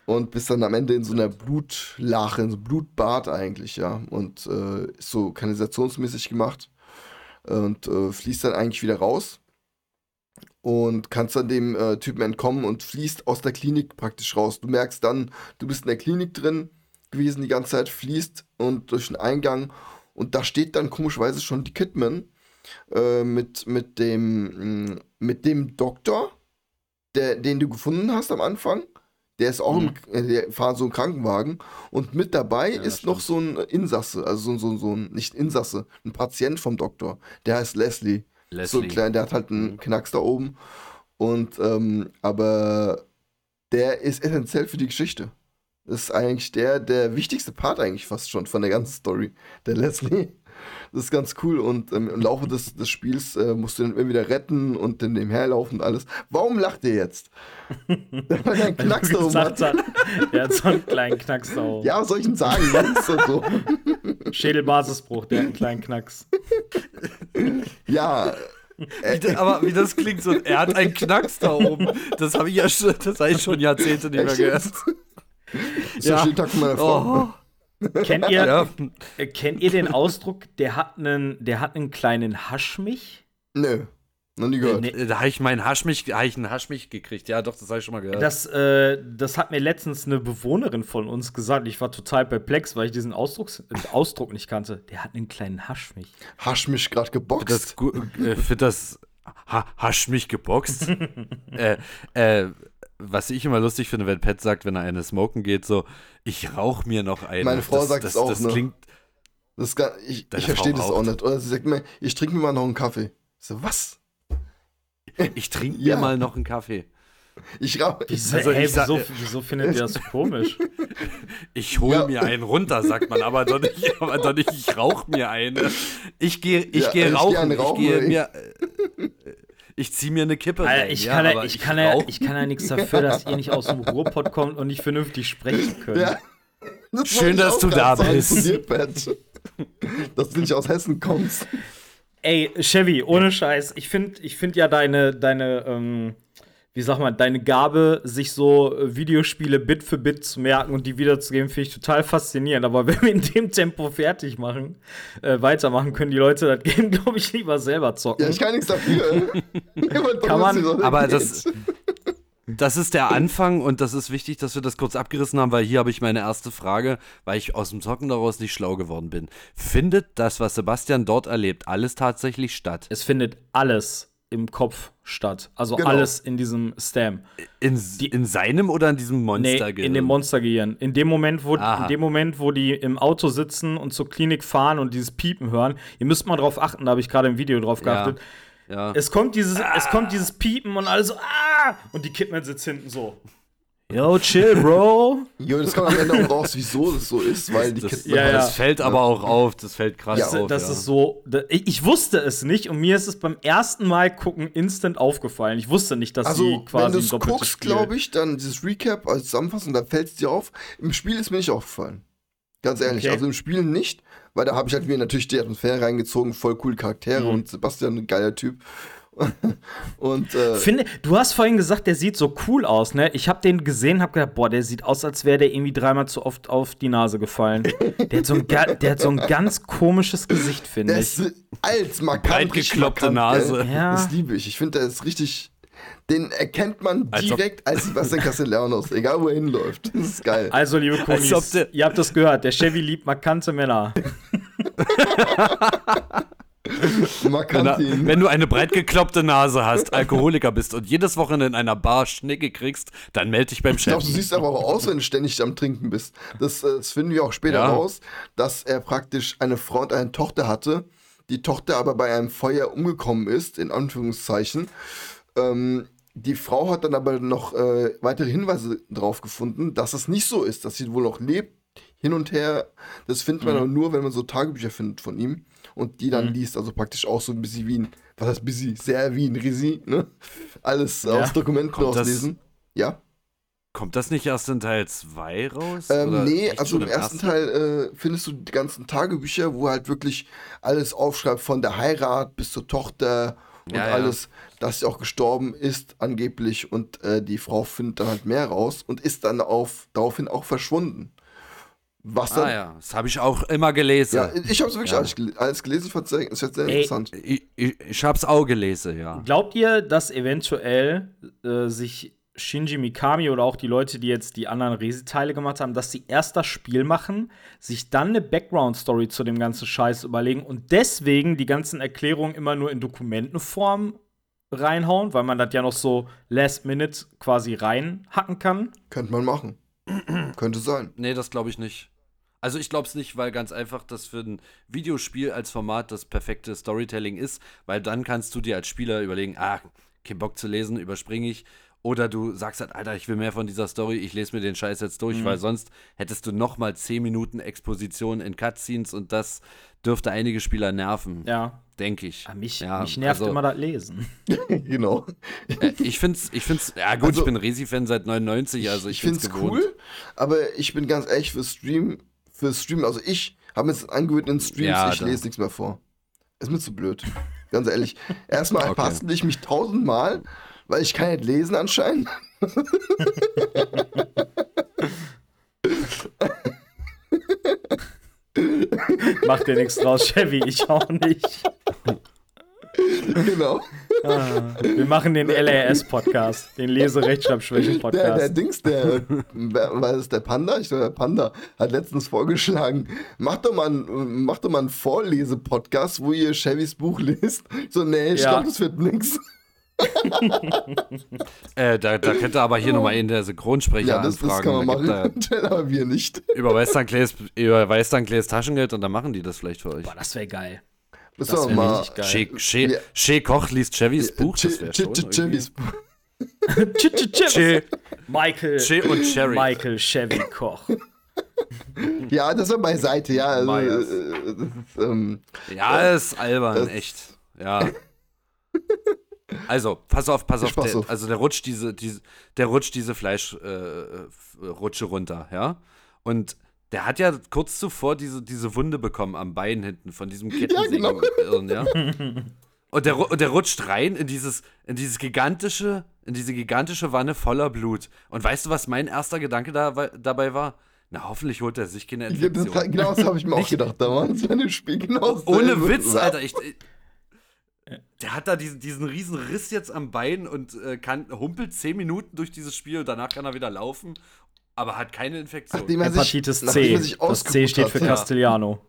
Und bist dann am Ende in so einer Blutlache, in so einem Blutbad eigentlich, ja. Und äh, ist so kanalisationsmäßig gemacht. Und äh, fließt dann eigentlich wieder raus. Und kannst dann dem äh, Typen entkommen und fließt aus der Klinik praktisch raus. Du merkst dann, du bist in der Klinik drin gewesen die ganze Zeit, fließt und durch den Eingang. Und da steht dann komischerweise schon die Kidman äh, mit, mit, dem, mh, mit dem Doktor, der, den du gefunden hast am Anfang. Der ist auch Mhm. im, äh, der fahren so einen Krankenwagen. Und mit dabei Ja, ist noch so ein Insasse, also so, so, so ein, nicht Insasse, ein Patient vom Doktor. Der heißt Leslie. So Leslie. ein kleiner, der hat halt einen Mhm. Knacks da oben. Und, ähm, aber der ist essentiell für die Geschichte. Das ist eigentlich der, der wichtigste Part eigentlich fast schon von der ganzen Story. Der Leslie. Das ist ganz cool und ähm, im Laufe des, des Spiels äh, musst du ihn immer wieder retten und dann dem herlaufen und alles. Warum lacht ihr jetzt? Weil er einen Knacks da oben hat. hat, er hat so einen kleinen Knacks da oben. Ja, was soll ich denn sagen? Das so. Schädelbasisbruch, der hat einen kleinen Knacks. Ja, Wie das, aber wie das klingt, so, er hat einen Knacks da oben. Das habe ich ja schon, das habe ich schon Jahrzehnte nicht mehr gehört. jetzt? ist ja. jeden Tag von meiner Frau. Oh, Kennt ihr, ja. äh, kennt ihr den Ausdruck, der hat einen, der hat einen kleinen Haschmich? Nö, noch nie gehört. Nee, Da habe ich meinen Haschmich, hab ich einen Haschmich gekriegt. Ja, doch, das habe ich schon mal gehört. Das, äh, das hat mir letztens eine Bewohnerin von uns gesagt. Ich war total perplex, weil ich diesen Ausdrucks, äh, Ausdruck nicht kannte. Der hat einen kleinen Haschmich. Hasch mich gerade geboxt. das gu- äh, find das ha, hast mich geboxt. äh, äh, was ich immer lustig finde, wenn Pat sagt, wenn er eine smoken geht, so, ich rauch mir noch eine. Meine Frau sagt das, es auch, Das ne? klingt, Das ist gar, ich ich verstehe das auch nicht. Oder sie sagt mir, ich trinke mir mal noch einen Kaffee. Ich so, was? ich trinke Ja. mir mal noch einen Kaffee. Ich rauche. Wieso, Also hey, ich sag- wieso, wieso findet ihr das so komisch? Ich hole Ja. mir einen runter, sagt man, aber doch nicht, aber doch nicht ich rauch mir eine. Ich gehe ich Ja, ich geh rauchen, einen ich rauchen, gehe mir äh, ich ziehe mir eine Kippe Alter, rein. ich, ja, kann ja, aber ich, kann ja, ich kann ja nichts dafür, dass ihr nicht aus dem Ruhrpott kommt und nicht vernünftig sprechen könnt. Ja. Das Schön, ich dass du da bist. dir, dass du nicht aus Hessen kommst. Ey, Chevy, ohne Scheiß, ich finde ich find ja deine, deine, ähm, wie sag man, deine Gabe, sich so äh, Videospiele Bit für Bit zu merken und die wiederzugeben, finde ich total faszinierend. Aber wenn wir in dem Tempo fertig machen, äh, weitermachen, können die Leute das Game, glaube ich, lieber selber zocken. Ja, ich kann nichts dafür. Kann man- Aber das, das ist der Anfang und das ist wichtig, dass wir das kurz abgerissen haben, weil hier habe ich meine erste Frage, weil ich aus dem Zocken daraus nicht schlau geworden bin. Findet das, was Sebastian dort erlebt, alles tatsächlich statt? es findet alles im Kopf statt. Also Genau. alles in diesem Stam. In, in seinem oder in diesem Monster? Nee, in dem Monstergehirn. In dem Moment, wo Aha. in dem Moment, wo die im Auto sitzen und zur Klinik fahren und dieses Piepen hören, ihr müsst mal drauf achten, da habe ich gerade im Video drauf Ja. geachtet. Ja. Es kommt dieses, es kommt dieses Piepen und alles so, ah! Und die Kidman sitzt hinten so. Yo, chill, Bro. Jo, das kommt am Ende auch raus, wieso das so ist, weil die Das, Kids Ja, ja. das fällt aber auch auf, das fällt krass Ja. auf. das ja. ist so. Da, ich, ich wusste es nicht und mir ist es beim ersten Mal gucken instant aufgefallen. Ich wusste nicht, dass Also, sie wenn quasi du es doppeltes guckst, glaube ich, dann dieses Recap als Zusammenfassung, da fällt es dir auf. Im Spiel ist mir nicht aufgefallen. Ganz ehrlich. Okay. Also im Spiel nicht, weil da habe ich halt mir natürlich die Atmosphäre reingezogen, voll coole Charaktere Mhm. und Sebastian, ein geiler Typ. Und äh, Finde, du hast vorhin gesagt, der sieht so cool aus, ne? Ich habe den gesehen, habe gedacht, boah, der sieht aus, als wäre der irgendwie dreimal zu oft auf die Nase gefallen. Der hat so ein, ga- der hat so ein ganz komisches Gesicht, finde ich. alt, markant, gekloppte Nase. Ja. Das liebe ich. Ich finde, der ist richtig. Den erkennt man Als direkt als Sebastian Castellanos, egal wo er hinläuft. Das ist geil. Also, liebe Als Kunis, ihr habt das gehört, der Chevy liebt markante Männer. Wenn, wenn du eine breit gekloppte Nase hast, Alkoholiker bist und jedes Wochenende in einer Bar Schnicke kriegst, dann melde dich beim Ich glaube, Chef. du siehst aber auch aus, wenn du ständig am Trinken bist. Das, äh, das finden wir auch später Ja. raus, dass er praktisch eine Frau und eine Tochter hatte, die Tochter aber bei einem Feuer umgekommen ist, in Anführungszeichen. Ähm, die Frau hat dann aber noch äh, weitere Hinweise darauf gefunden, dass es nicht so ist, dass sie wohl noch lebt, hin und her. Das findet man aber nur, wenn man so Tagebücher findet von ihm und die dann liest. Also praktisch auch so ein bisschen wie ein, was heißt busy? Sehr wie ein Risi, ne? Alles aus Dokumenten Kommt das- rauslesen. Ja. Kommt das nicht erst in Teil 2 raus? Ähm, Oder nee, also im ersten Teil äh, findest du die ganzen Tagebücher, wo halt wirklich alles aufschreibt, von der Heirat bis zur Tochter und Ja, ja. alles, dass sie auch gestorben ist, angeblich. Und äh, die Frau findet dann halt mehr raus und ist dann auf, daraufhin auch verschwunden. Was dann. Ah ja, das habe ich auch immer gelesen. Ja, ich habe es wirklich Ja. alles, gel alles gelesen, fand sehr, es sehr Ey, interessant. Ich, ich, ich hab's auch gelesen, ja. Glaubt ihr, dass eventuell äh, sich Shinji Mikami oder auch die Leute, die jetzt die anderen Resi-Teile gemacht haben, dass sie erst das Spiel machen, sich dann eine Background-Story zu dem ganzen Scheiß überlegen und deswegen die ganzen Erklärungen immer nur in Dokumentenform reinhauen, weil man das ja noch so last minute quasi reinhacken kann? Könnte man machen. Könnte sein. Nee, das glaube ich nicht. Also ich glaube es nicht, weil ganz einfach das für ein Videospiel als Format das perfekte Storytelling ist, weil dann kannst du dir als Spieler überlegen, ah, kein Bock zu lesen, überspringe ich. Oder du sagst halt, Alter, ich will mehr von dieser Story, ich lese mir den Scheiß jetzt durch, weil sonst hättest du noch mal 10 Minuten Exposition in Cutscenes und das dürfte einige Spieler nerven, Ja. denke ich. Ah, Mich, ja, mich nervt also, immer das Lesen. genau. äh, Ich find's, ich find's, ja gut, Also- ich bin Resi-Fan seit 99, also ich, ich finde find's es cool, aber ich bin ganz ehrlich für Stream, für Stream, also ich habe mir jetzt angewöhnt in Streams, Ja, ich da- lese nichts mehr vor. Ist mir zu blöd. Ganz ehrlich. Erstmal Okay. verpassen ich mich tausendmal, weil ich kann nicht lesen anscheinend. Macht dir nichts draus, Chevy, ich auch nicht. genau. Ah, wir machen den LAS-Podcast, den Der, der Lese-Rechtschreibschwächen-Podcast. Dings, der, war das der Panda? Ich glaube, der Panda hat letztens vorgeschlagen, mach doch mal einen, mach doch mal einen Vorlese-Podcast, wo ihr Chevys Buch lest. So, nee, ich Ja. glaube, das wird nix. Äh, da, da könnte aber hier nochmal in der Synchronsprecher Ja, das, das anfragen. kann man Da machen, aber wir nicht. überweist dann Clays, überweist dann Clays Taschengeld und dann machen die das vielleicht für euch. Boah, das wäre geil. Das wir wär mal. richtig geil. Che, che, Ja. che Koch liest Chevys Buch, das wäre Ch- schon Ch- irgendwie. Chevys Buch. Ch- ch- ch- Che, Michael. che und Cherry. Michael Chevy Koch. Ja, das war beiseite, ja. Also, äh, das ist, ähm, Ja, ist albern, Das- echt. Ja. Also, pass auf, pass auf. Der, auf. also der rutscht diese, diese, der rutscht diese Fleischrutsche äh, runter, ja. Und der hat ja kurz zuvor diese, diese Wunde bekommen am Bein hinten von diesem Kettensägen. genau. Irren, ja? Und der, und der rutscht rein in dieses, in dieses gigantische, in diese gigantische Wanne voller Blut. Und weißt du, was mein erster Gedanke da, dabei war? Na, hoffentlich holt er sich keine ja, das, Infektion. genau das habe ich mir auch gedacht. Da war das ein Spiel genau Ohne. Witz, Alter. Ich, der hat da diesen, diesen riesen Riss jetzt am Bein und äh, kann, humpelt 10 Minuten durch dieses Spiel und danach kann er wieder laufen, aber hat keine Infektion. Nachdem er sich, Hepatitis nachdem C. er sich Das C steht hat. für. Castellano.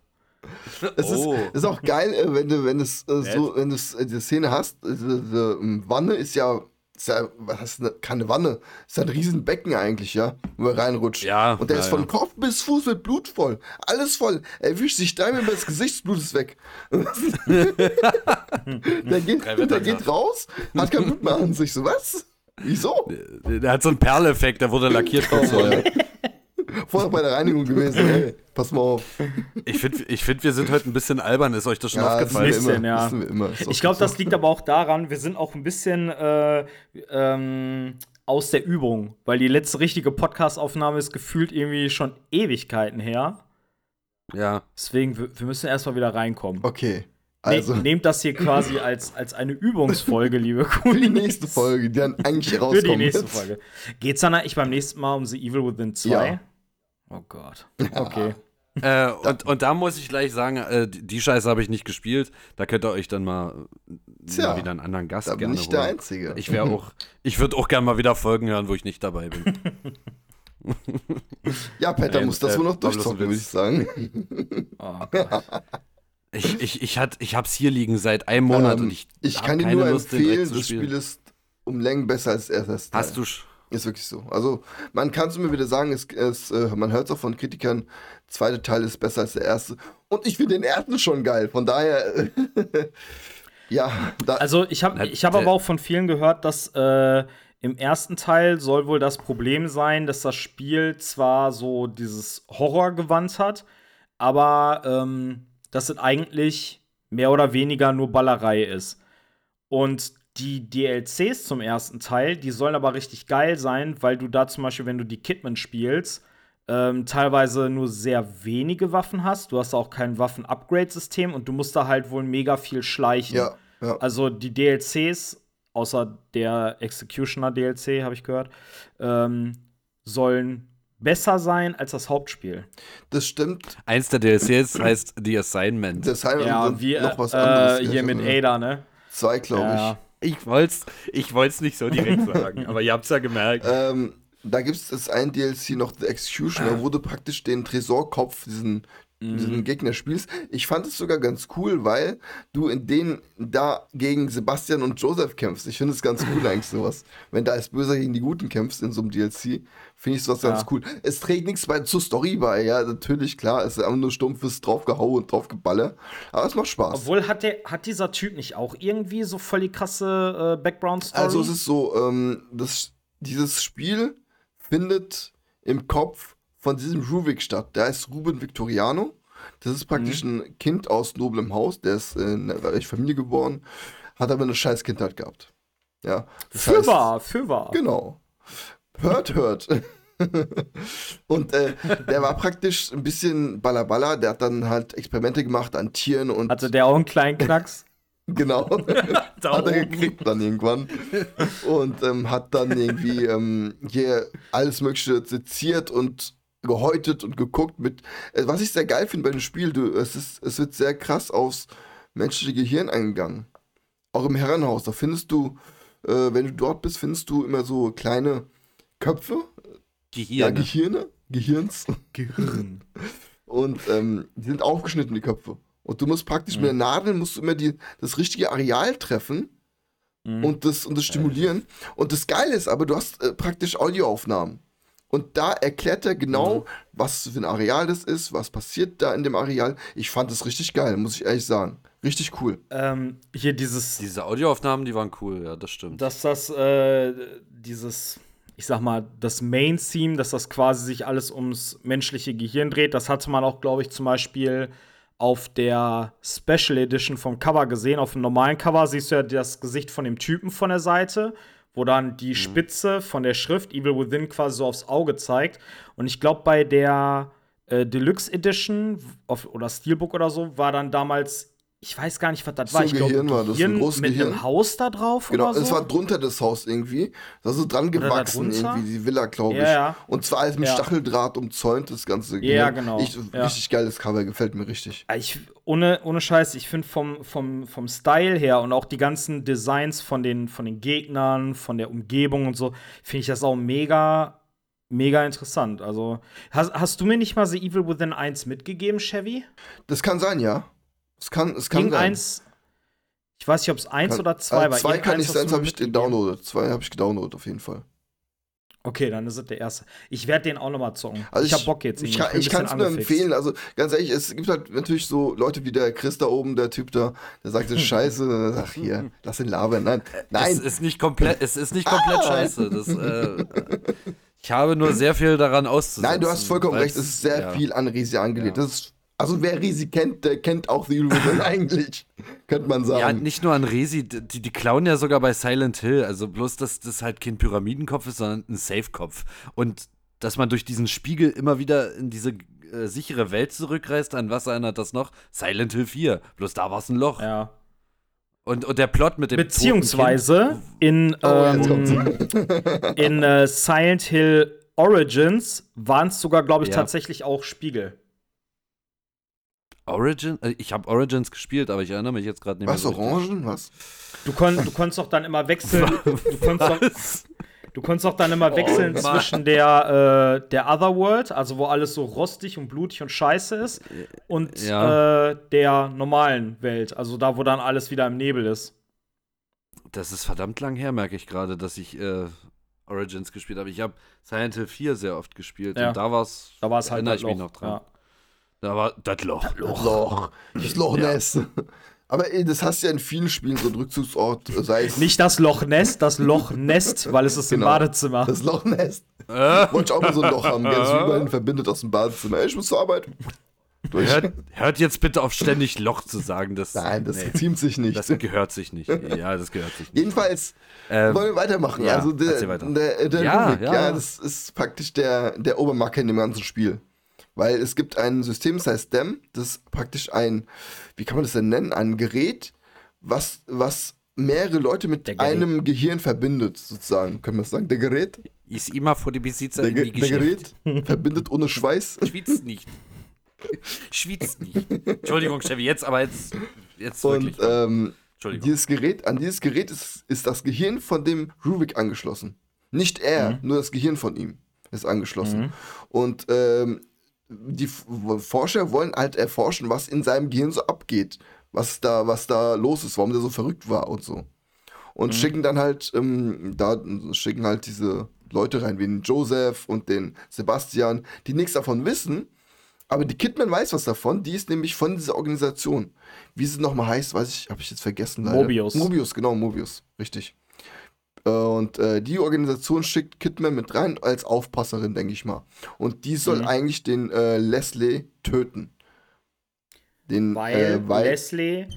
Es Oh. ist, ist auch geil, äh, wenn du, wenn es äh, so, wenn du es, äh, die Szene hast. äh, Die, die, ähm, Wanne ist ja, ist ja, was heißt ne, keine Wanne, ist ja ein riesen Becken eigentlich, ja, wo er reinrutscht. Ja, Und der ja, ist von ja. Kopf bis Fuß mit Blut voll. Alles voll. Er wischt sich dreimal über das Gesicht, das Blut ist weg. der geht, der geht raus, hat kein Blut mehr an sich. So, was? Wieso? Der hat so einen Perleffekt, der wurde lackiert kurz vorher. Bei der Reinigung gewesen. Hey, pass mal auf. Ich finde, ich find, wir sind heute ein bisschen albern. Ist euch das schon Ja, das aufgefallen? Bisschen, immer. ja. Wissen wir immer. Ich glaube, so. das liegt aber auch daran, wir sind auch ein bisschen äh, ähm, aus der Übung, weil die letzte richtige Podcast-Aufnahme ist gefühlt irgendwie schon Ewigkeiten her. Ja. Deswegen, wir, wir müssen erstmal wieder reinkommen. Okay. Also, Ne, nehmt das hier quasi als, als eine Übungsfolge, liebe für Kunis. die nächste Folge, die dann eigentlich Für rauskommt. die nächste Folge. Geht's dann eigentlich beim nächsten Mal um The Evil Within 2? Ja. Oh Gott. Okay. Äh, und, und da muss ich gleich sagen, äh, die Scheiße habe ich nicht gespielt. Da könnt ihr euch dann mal, Tja, mal wieder einen anderen Gast Da bin gerne ich der holen. Einzige. Ich wäre auch, ich würde auch gerne mal wieder Folgen hören, wo ich nicht dabei bin. ja, Peter Nein, muss das äh, wohl noch durchzocken, würde ich sagen. Oh Gott. Ich, ich, ich, hat, ich hab's hier liegen seit einem Monat Ähm, und ich, ich kann dir keine nur Lust, empfehlen, zu das spielen. Spiel ist um Längen besser als das erste Teil. Hast du Ist wirklich so. Also, man kann es mir wieder sagen, es, es, äh, man hört es auch von Kritikern, zweite Teil ist besser als der erste. Und ich finde den ersten schon geil. Von daher, ja, da, Also ich habe ich hab aber auch von vielen gehört, dass äh, im ersten Teil soll wohl das Problem sein, dass das Spiel zwar so dieses Horrorgewand hat, aber ähm, dass es eigentlich mehr oder weniger nur Ballerei ist. Und die DLCs zum ersten Teil, die sollen aber richtig geil sein, weil du da zum Beispiel, wenn du die Kidman spielst, ähm, teilweise nur sehr wenige Waffen hast. Du hast auch kein Waffen-Upgrade-System und du musst da halt wohl mega viel schleichen. ja, ja. Also die DLCs, außer der Executioner DLC, habe ich gehört, ähm, sollen besser sein als das Hauptspiel. das stimmt. Eins der DLCs heißt The Assignment. Das heißt Ja, wie noch was äh, anderes. hier mit Ada, ne? Zwei, glaube Ja. Ich ich wollt's nicht so direkt sagen, aber ihr habt's ja gemerkt. ich. Ähm, da gibt es das ein DLC noch, The Executioner, wo du praktisch den Tresorkopf, diesen, Mhm. diesen Gegner spielst. Ich fand es sogar ganz cool, weil du in denen da gegen Sebastian und Joseph kämpfst. Ich finde es ganz cool eigentlich sowas. Wenn da als Böser gegen die Guten kämpfst in so einem DLC, finde ich sowas ganz Ja. cool. Es trägt nichts bei, zur Story bei, ja, natürlich, klar. Es ist einfach nur stumpfes draufgehauen und draufgeballe. Aber es macht Spaß. Obwohl hat der hat dieser Typ nicht auch irgendwie so voll die krasse äh, Background Story? Also es ist so, ähm, das, dieses Spiel findet im Kopf von diesem Ruvik statt. Der heißt Ruben Victoriano. Das ist praktisch ein Kind aus noblem Haus. Der ist in einer reichen Familie geboren, hat aber eine scheiß Kindheit gehabt. Ja. Das heißt- Fürwahr, fürwahr. Genau. Hört, hört. und äh, der war praktisch ein bisschen Ballaballa. Der hat dann halt Experimente gemacht an Tieren und Hatte der auch einen kleinen Knacks? Genau. hat er gekriegt dann irgendwann. Und ähm, hat dann irgendwie ähm, hier alles Mögliche seziert und gehäutet und geguckt mit. Äh, was ich sehr geil finde bei dem Spiel, du, es, ist, es wird sehr krass aufs menschliche Gehirn eingegangen. Auch im Herrenhaus, da findest du, äh, wenn du dort bist, findest du immer so kleine Köpfe, ja, Gehirn. Gehirne, Gehirns. Gehirn. Und ähm, die sind aufgeschnitten, die Köpfe. Und du musst praktisch mit der Nadel musst du immer die, das richtige Areal treffen und, das, und das stimulieren. Und das Geile ist aber, du hast äh, praktisch Audioaufnahmen. Und da erklärt er genau, was für ein Areal das ist, was passiert da in dem Areal. Ich fand das richtig geil, muss ich ehrlich sagen. Richtig cool. ähm, hier dieses Diese Audioaufnahmen, die waren cool, ja, das stimmt. dass das, äh, dieses, ich sag mal, das Main-Theme, dass das quasi sich alles ums menschliche Gehirn dreht, das hatte man auch, glaube ich, zum Beispiel auf der Special Edition vom Cover gesehen. Auf dem normalen Cover siehst du ja das Gesicht von dem Typen von der Seite, wo dann die Spitze von der Schrift Evil Within quasi so aufs Auge zeigt. Und ich glaube, bei der äh, Deluxe Edition auf, oder Steelbook oder so war dann damals, ich weiß gar nicht, was das So war. Ich Gehirn war das, ein großes mit Gehirn. einem Haus da drauf Genau, so. es war drunter das Haus irgendwie. Das ist dran gewachsen, irgendwie, die Villa, glaube ich. Ja, ja. Und zwar alles mit Ja. Stacheldraht umzäunt, das ganze Ja, Gehirn. genau. Ich, Ja. Richtig geiles Cover, gefällt mir richtig. Ja, Ich, ohne, ohne Scheiß, ich finde vom, vom, vom Style her und auch die ganzen Designs von den, von den Gegnern, von der Umgebung und so, finde ich das auch mega, mega interessant. Also, hast, hast du mir nicht mal The Evil Within 1 mitgegeben, Chevy? Das kann sein, ja. Es kann, es kann sein. eins, ich weiß nicht, ob es eins Kann- oder zwei äh, war. Zwei kann nicht sein, mir habe ich mitgegeben. gedownloadet. Zwei habe ich gedownloadet, auf jeden Fall. Okay, dann ist es der erste. Ich werde den auch noch mal zocken. Also ich, hab Bock jetzt. Ich, ich kann es nur empfehlen. Also ganz ehrlich, es gibt halt natürlich so Leute wie der Chris da oben, der Typ da, der sagt, scheiße. Ach hier, lass ihn labern. Nein, Es nein. ist nicht komplett, es ist nicht komplett scheiße. Das, äh, ich habe nur sehr viel daran auszusetzen. Nein, du hast vollkommen recht. Es ist sehr ja. viel an Risi angelegt. Ja. Das ist, also wer Risi kennt, der kennt auch The Evil Within eigentlich. Könnte man sagen. Ja, nicht nur an Resi, die, die klauen ja sogar bei Silent Hill. Also bloß, dass das halt kein Pyramidenkopf ist, sondern ein Safe-Kopf. Und dass man durch diesen Spiegel immer wieder in diese äh, sichere Welt zurückreist, an was erinnert das noch? Silent Hill 4. Bloß da war es ein Loch. Ja. Und, und der Plot mit dem Beziehungsweise in, Oh, ähm, in äh, Silent Hill Origins waren es sogar, glaube ich, Ja. tatsächlich auch Spiegel. Origin? äh, Ich habe Origins gespielt, aber ich erinnere mich jetzt gerade nicht Was, mehr. so richtig. Orangen? Was? Du, kon du konntest doch dann immer wechseln. Du konntest doch, du konntest doch dann immer wechseln Mann. zwischen der, äh, der Otherworld, also wo alles so rostig und blutig und scheiße ist, und Ja. äh, der normalen Welt, also da, wo dann alles wieder im Nebel ist. Das ist verdammt lang her, merke ich gerade, dass ich äh, Origins gespielt habe. Ich habe Silent Hill 4 sehr oft gespielt Ja. und da war's, Da war es halt erinnere ich mich Loch, noch dran. Ja. Da war das Loch. Das Loch. Das Loch Ness. Aber ey, das hast du ja in vielen Spielen, so ein Rückzugsort, sei es Nicht das Loch Ness, das Loch Nest, weil es ist im Genau. Badezimmer. das Loch Ness. Äh? Wollte ich auch mal so ein Loch haben? Das überall verbindet aus dem Badezimmer. Ey, ich muss zur Arbeit. Durch. Hört, hört jetzt bitte auf, ständig Loch zu sagen. Das, Nein, das nee, ziemt sich nicht. das gehört sich nicht. Ja, das gehört sich nicht. Jedenfalls Ähm, wollen wir weitermachen. ja, also der, weiter. der, der Ja, ja. ja, das ist praktisch der, der Obermarker in dem ganzen Spiel. Weil es gibt ein System, das heißt DEM, das ist praktisch ein, wie kann man das denn nennen, ein Gerät, was, was mehrere Leute mit einem Gehirn verbindet, sozusagen. Können wir das sagen? Der Gerät? ist immer vor die Besitzer Der, in Ge die der. Gerät verbindet ohne Schweiß. Schwitzt nicht. Schwitzt nicht. Entschuldigung, Chevy, jetzt aber jetzt, jetzt Und wirklich. ähm, Entschuldigung. dieses Gerät, an dieses Gerät ist, ist das Gehirn von dem Rubik angeschlossen. Nicht er, nur das Gehirn von ihm ist angeschlossen. Und ähm, die Forscher wollen halt erforschen, was in seinem Gehirn so abgeht, was da, was da los ist, warum der so verrückt war und so. Und schicken dann halt, ähm, da schicken halt diese Leute rein, wie den Joseph und den Sebastian, die nichts davon wissen, aber die Kidman weiß was davon, die ist nämlich von dieser Organisation. Wie sie nochmal heißt, weiß ich, habe ich jetzt vergessen. Leider. Mobius. Mobius, genau, Mobius, richtig. Äh, Und äh, die Organisation schickt Kidman mit rein als Aufpasserin, denke ich mal. Und die soll Mhm. eigentlich den äh, Leslie töten. Den, Weil, äh, weil Leslie,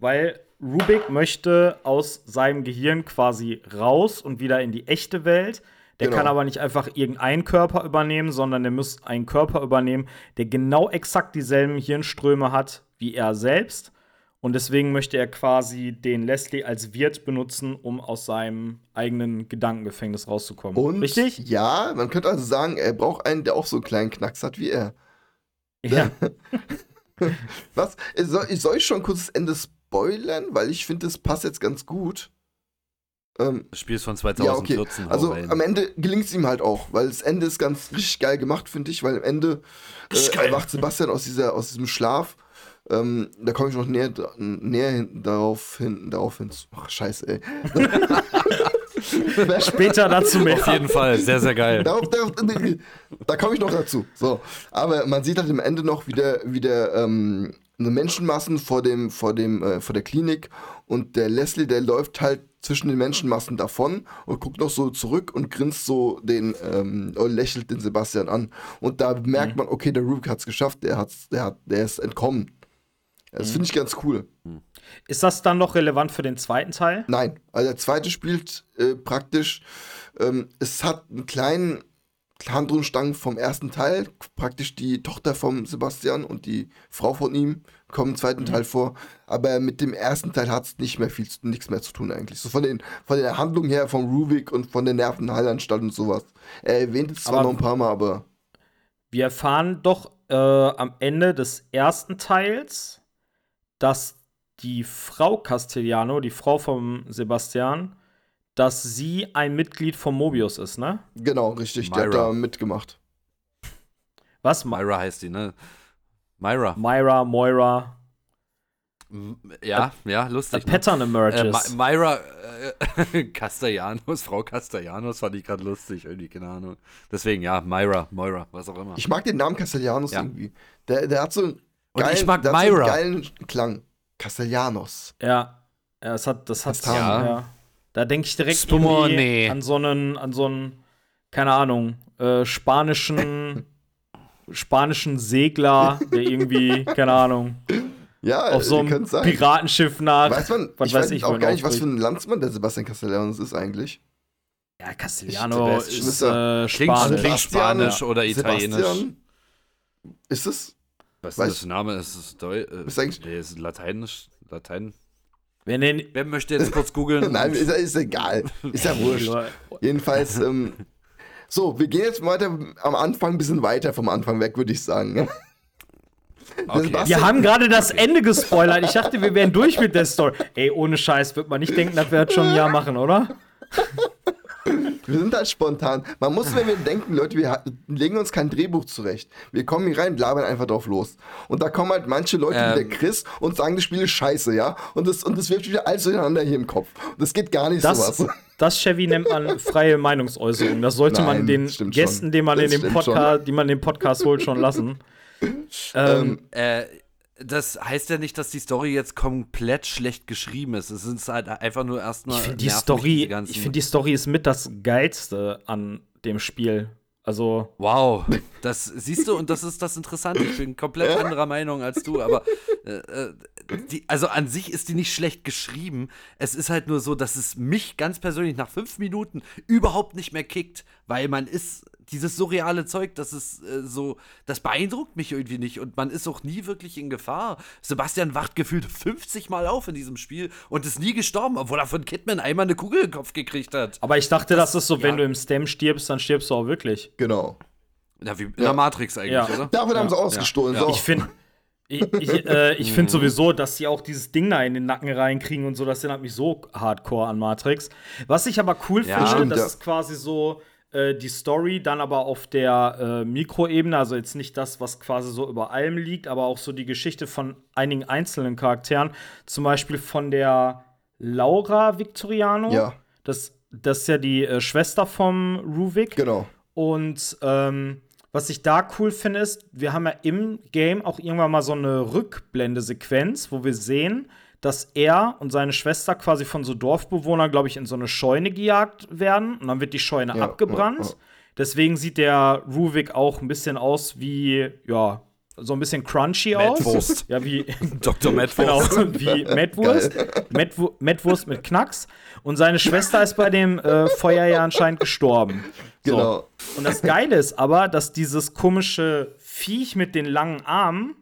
weil Rubik möchte aus seinem Gehirn quasi raus und wieder in die echte Welt. Der Genau. kann aber nicht einfach irgendeinen Körper übernehmen, sondern der muss einen Körper übernehmen, der genau exakt dieselben Hirnströme hat wie er selbst. Und deswegen möchte er quasi den Leslie als Wirt benutzen, um aus seinem eigenen Gedankengefängnis rauszukommen. und Richtig? ja, man könnte also sagen, er braucht einen, der auch so einen kleinen Knacks hat wie er. Ja. Was? Soll, ich- soll ich schon kurz das Ende spoilern? Weil ich finde, das passt jetzt ganz gut. Ähm, Das Spiel ist von ja, okay. 2014. Also rein. am Ende gelingt es ihm halt auch, weil das Ende ist ganz richtig geil gemacht, finde ich, weil am Ende äh, erwacht Sebastian aus, dieser, aus diesem Schlaf. Ähm, da komme ich noch näher, näher hin, darauf hin, darauf hin. Ach, scheiße, ey. Später dazu mehr. Auf jeden Fall, sehr, sehr geil. Darauf, darauf, da komme ich noch dazu. So. Aber man sieht halt am Ende noch wieder, wieder ähm, eine Menschenmassen vor dem, vor dem, äh, vor der Klinik und der Leslie, der läuft halt zwischen den Menschenmassen davon und guckt noch so zurück und grinst so den, ähm, und lächelt den Sebastian an. Und da merkt man, okay, der Rubik hat's geschafft, der hat's, der hat, der ist entkommen. Das finde ich ganz cool. Ist das dann noch relevant für den zweiten Teil? Nein, also der zweite spielt äh, praktisch, ähm, es hat einen kleinen Handlungsstrang vom ersten Teil, praktisch die Tochter vom Sebastian und die Frau von ihm kommen im zweiten Teil vor, aber mit dem ersten Teil hat es nicht mehr viel, nichts mehr zu tun eigentlich. So von, den, von der Handlung her, vom Rubik und von der Nervenheilanstalt und sowas. Er erwähnt es zwar Aber- noch ein paar Mal, aber Wir erfahren doch äh, am Ende des ersten Teils, dass die Frau Castellano, die Frau von Sebastian, dass sie ein Mitglied von Mobius ist, ne? genau, richtig, der hat Myra. da mitgemacht. Was? My Myra heißt die, ne? Myra. Myra, Moira, Ja, ja, the lustig. Ne? Pattern Äh, emerges. My- Myra äh, Castellanos, Frau Castellanos fand ich gerade lustig, irgendwie, keine Ahnung. Deswegen, ja, Myra, Moira, was auch immer. Ich mag den Namen Castellanos Ja. irgendwie. Der, der hat so einen Und geilen, ich mag der hat so einen Myra. geilen Klang. Castellanos. ja. ja, das hat, das hat, Kastanie. ja. Da denke ich direkt Spumone. an so einen, an so einen, keine Ahnung, äh, spanischen, spanischen Segler, der irgendwie, keine Ahnung, Ja, auf so einem. Piratenschiff nach. Weiß man, was ich weiß weiß ich, auch gar nicht, was für ein Landsmann der Sebastian Castellanos ist eigentlich. Ja, Castellano Ich- ist ist- äh, Klingt- Spanisch. klingt Spanisch oder Italienisch. Sebastian? Ist es? Was Weiß- ist das Name? Ist es Deu äh, Ist eigentlich- nee, ist Lateinisch? Latein? Wenn den, Wer möchte jetzt kurz googeln? Nein, ist, ist egal. Ist ja wurscht. Jedenfalls, ähm, so, wir gehen jetzt weiter am Anfang ein bisschen weiter vom Anfang weg, würde ich sagen. Okay. Das Wir haben gerade das Ende gespoilert. Ich dachte, wir wären durch mit der Story. Ey, ohne Scheiß wird man nicht denken, dass wir das schon ein Jahr machen, oder? Wir sind halt spontan. Man muss, wenn wir denken, Leute, wir legen uns kein Drehbuch zurecht. Wir kommen hier rein, labern einfach drauf los. Und da kommen halt manche Leute wie Ähm. der Chris und sagen, das Spiel ist scheiße, ja? Und das, und das wirft wieder alles durcheinander hier im Kopf. Das geht gar nicht Das, sowas. das Chevy nennt man freie Meinungsäußerung. Das sollte man Nein, den stimmt Gästen, die man in schon. Podcast, die man in den Podcast holt, schon lassen. ähm, Äh, das heißt ja nicht, dass die Story jetzt komplett schlecht geschrieben ist. Es ist halt einfach nur erstmal. ich finde die Story, ganzen- ich finde die Story ist mit das geilste an dem Spiel. Also Wow, das siehst du und das ist das Interessante. Ich bin komplett anderer Meinung als du, aber äh, äh, die, also an sich ist die nicht schlecht geschrieben. Es ist halt nur so, dass es mich ganz persönlich nach fünf Minuten überhaupt nicht mehr kickt, weil man ist dieses surreale Zeug, das ist äh, so, das beeindruckt mich irgendwie nicht und man ist auch nie wirklich in Gefahr. Sebastian wacht gefühlt 50 Mal auf in diesem Spiel und ist nie gestorben, obwohl er von Kidman einmal eine Kugel im Kopf gekriegt hat. Aber ich dachte, das, ist so, wenn ja. du im Stem stirbst, dann stirbst du auch wirklich. Genau. Ja, wie in der Matrix eigentlich, Ja. oder? Davon haben sie ausgestohlen. So. Ich finde ich, ich, äh, ich find sowieso, dass sie auch dieses Ding da in den Nacken reinkriegen und so, das erinnert mich so hardcore an Matrix. Was ich aber cool Ja. finde, das ja. ist quasi so äh, die Story, dann aber auf der äh, Mikroebene, also jetzt nicht das, was quasi so über allem liegt, aber auch so die Geschichte von einigen einzelnen Charakteren. Zum Beispiel von der Laura Victoriano. Ja. Das, das ist ja die äh, Schwester vom Ruvik. Genau. Und ähm, was ich da cool finde, ist, wir haben ja im Game auch irgendwann mal so eine Rückblendesequenz, wo wir sehen, dass er und seine Schwester quasi von so Dorfbewohnern, glaube ich, in so eine Scheune gejagt werden. Und dann wird die Scheune Ja, abgebrannt. ja, ja. Deswegen sieht der Ruvik auch ein bisschen aus wie, ja, so ein bisschen crunchy aus. Mettwurst. Ja, wie Dr. Genau, Medford. wie Mettwurst. Mettwu Mettwurst mit Knacks. Und seine Schwester ist bei dem äh, Feuer ja anscheinend gestorben. So. Genau. Und das Geile ist aber, dass dieses komische Viech mit den langen Armen,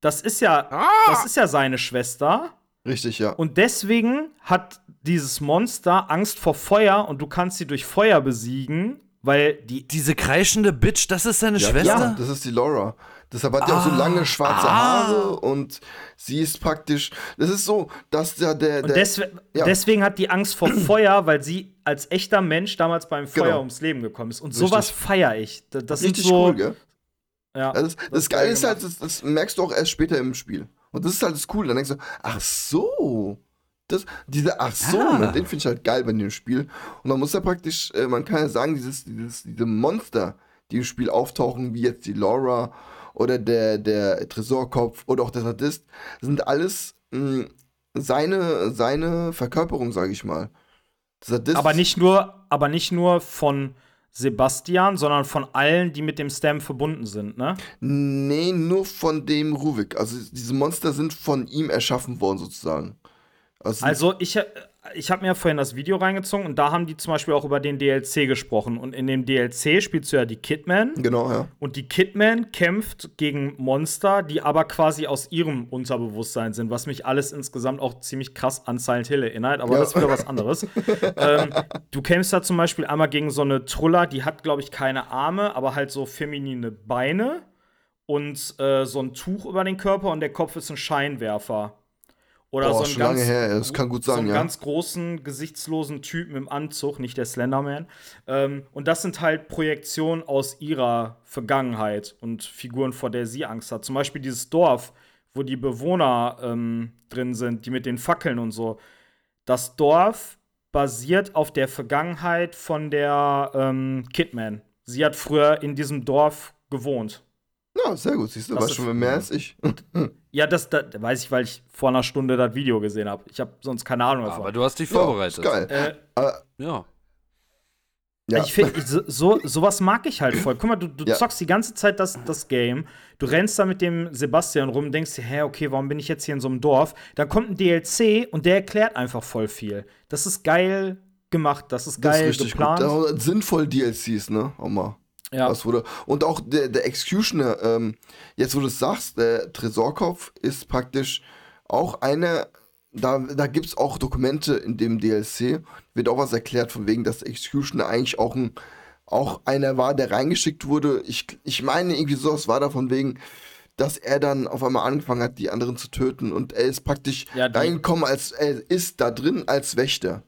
das ist ja, das ist ja seine Schwester. Richtig, ja. Und deswegen hat dieses Monster Angst vor Feuer und du kannst sie durch Feuer besiegen, weil die. Diese kreischende Bitch, das ist seine Ja, Schwester? klar, das ist die Laura. Deshalb hat die auch so lange schwarze Haare und sie ist praktisch. Das ist so, dass der. der, Und der deswe ja. deswegen hat die Angst vor Feuer, weil sie als echter Mensch damals beim Feuer Genau. ums Leben gekommen ist. Und Richtig. sowas feiere ich. Das, richtig so. cool, gell? Ja, das, das, ist Geile geil ist halt, das, das merkst du auch erst später im Spiel. Und das ist halt das Coole. Dann denkst du, ach so. Das, dieser Ach so, Ah. Den finde ich halt geil bei dem Spiel. Und man muss ja praktisch, äh, man kann ja sagen, dieses, dieses, diese Monster, die im Spiel auftauchen, wie jetzt die Laura oder der, der Tresorkopf oder auch der Sadist, sind alles mh, seine, seine Verkörperung, sage ich mal. Sadist, aber nicht nur, aber nicht nur von Sebastian, sondern von allen, die mit dem Stem verbunden sind, ne? Nee, nur von dem Ruvik. Also diese Monster sind von ihm erschaffen worden, sozusagen. Also, Also ich, ich habe mir ja vorhin das Video reingezogen und da haben die zum Beispiel auch über den DLC gesprochen. Und in dem DLC spielst du ja die Kidman. genau, ja. Und die Kidman kämpft gegen Monster, die aber quasi aus ihrem Unterbewusstsein sind, was mich alles insgesamt auch ziemlich krass an Silent Hill erinnert, aber Ja. das ist wieder was anderes. ähm, du kämpfst da zum Beispiel einmal gegen so eine Trulla, die hat, glaube ich, keine Arme, aber halt so feminine Beine und äh, so ein Tuch über den Körper und der Kopf ist ein Scheinwerfer. Oder Boah, so einen ganz, das kann gut so sein, einen ja. ganz großen, gesichtslosen Typen im Anzug, nicht der Slenderman. Ähm, und das sind halt Projektionen aus ihrer Vergangenheit und Figuren, vor der sie Angst hat. Zum Beispiel dieses Dorf, wo die Bewohner ähm, drin sind, die mit den Fackeln und so. Das Dorf basiert auf der Vergangenheit von der ähm, Kidman. Sie hat früher in diesem Dorf gewohnt. Ja, sehr gut, siehst du, Das weißt ist- schon mehr als ich. Ja, das, das weiß ich, weil ich vor einer Stunde das Video gesehen habe. Ich habe sonst keine Ahnung davon. Aber du hast dich Ja, vorbereitet. ist geil. äh, Ja. Ja. Ich finde, so, so, sowas mag ich halt voll. Guck mal, du, du Ja. zockst die ganze Zeit das, das Game, du rennst da mit dem Sebastian rum, denkst dir, hä, okay, warum bin ich jetzt hier in so einem Dorf? Dann kommt ein DLC und der erklärt einfach voll viel. Das ist geil gemacht, das ist das geil ist richtig geplant. gut. Da, sinnvoll DLCs, ne? Auch mal. Ja. was wurde. Und auch der, der Executioner, ähm, jetzt wo du es sagst, der Tresorkopf ist praktisch auch eine, da, da gibt es auch Dokumente in dem DLC, wird auch was erklärt, von wegen, dass der Executioner eigentlich auch ein auch einer war, der reingeschickt wurde. Ich, ich meine, irgendwie sowas war da von wegen, dass er dann auf einmal angefangen hat, die anderen zu töten. Und er ist praktisch Ja, reingekommen, als er ist da drin als Wächter.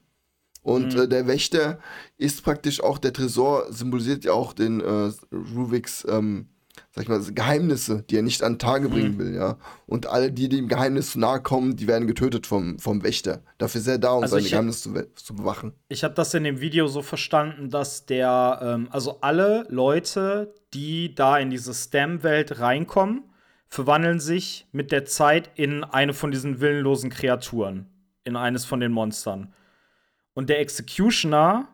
Und Mhm. äh, der Wächter ist praktisch auch, der Tresor symbolisiert ja auch den äh, Ruviks, ähm, sag ich mal, Geheimnisse, die er nicht an Tage bringen Mhm. will, ja. Und alle, die dem Geheimnis zu nahe kommen, die werden getötet vom, vom Wächter. Dafür ist er da, um Also seine Geheimnisse zu, zu bewachen. Ich habe das in dem Video so verstanden, dass der, ähm, also alle Leute, die da in diese STEM-Welt reinkommen, verwandeln sich mit der Zeit in eine von diesen willenlosen Kreaturen, in eines von den Monstern. Und der Executioner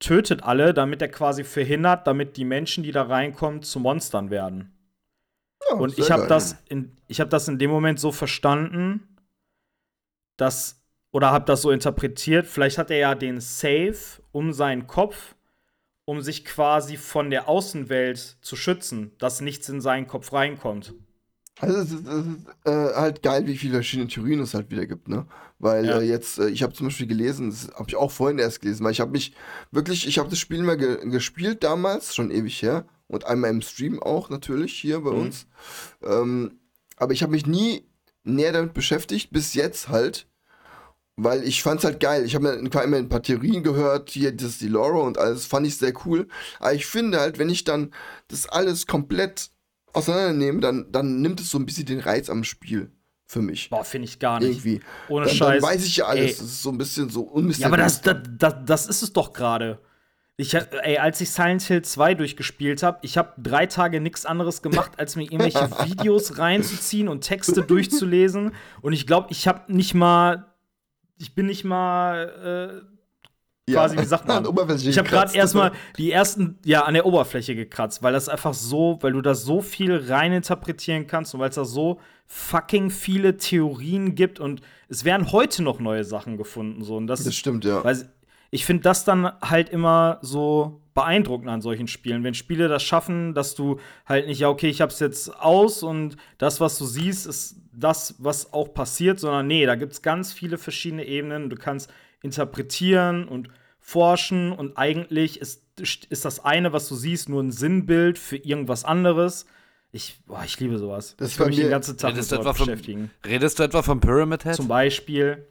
tötet alle, damit er quasi verhindert, damit die Menschen, die da reinkommen, zu Monstern werden. Ja, Und ich habe das, in- ich hab das in dem Moment so verstanden, dass, oder habe das so interpretiert, vielleicht hat er ja den Safe um seinen Kopf, um sich quasi von der Außenwelt zu schützen, dass nichts in seinen Kopf reinkommt. Also es ist, es ist äh, halt geil, wie viele verschiedene Theorien es halt wieder gibt, ne? Weil Ja. äh, jetzt, äh, ich habe zum Beispiel gelesen, das habe ich auch vorhin erst gelesen, weil ich habe mich wirklich, ich habe das Spiel mal ge gespielt damals, schon ewig her, und einmal im Stream auch natürlich hier bei Mhm. uns. Ähm, aber ich habe mich nie näher damit beschäftigt, bis jetzt halt, weil ich fand's halt geil. Ich habe immer ein paar Theorien gehört, hier das die Lore und alles, fand ich sehr cool. Aber ich finde halt, wenn ich dann das alles komplett auseinandernehme, dann, dann nimmt es so ein bisschen den Reiz am Spiel für mich. Boah, finde ich gar nicht. Irgendwie. Ohne dann, Scheiß. Dann weiß ich ja alles. Ey. Das ist so ein bisschen so Ja, unmysteriös. aber das, das, das, das ist es doch gerade. Ich, ey, als ich Silent Hill 2 durchgespielt habe, ich habe drei Tage nichts anderes gemacht, als mir irgendwelche Videos reinzuziehen und Texte durchzulesen. Und ich glaube, ich habe nicht mal, ich bin nicht mal äh, quasi, wie sagt man? Ich habe gerade erstmal die ersten, ja, an der Oberfläche gekratzt, weil das einfach so, weil du da so viel reininterpretieren kannst und weil es da so fucking viele Theorien gibt und es werden heute noch neue Sachen gefunden. So. Und das, Das stimmt, ja. weil ich finde das dann halt immer so beeindruckend an solchen Spielen, wenn Spiele das schaffen, dass du halt nicht, ja, okay, ich hab's jetzt aus und das, was du siehst, ist das, was auch passiert, sondern nee, da gibt's ganz viele verschiedene Ebenen. Du kannst interpretieren und forschen und eigentlich ist, ist das eine, was du siehst, nur ein Sinnbild für irgendwas anderes. Ich, boah, ich liebe sowas. Das ich ist kann mich den ganzen Tag mit Redest du, sowas etwa vom, beschäftigen. redest du etwa vom Pyramid Head? Zum Beispiel.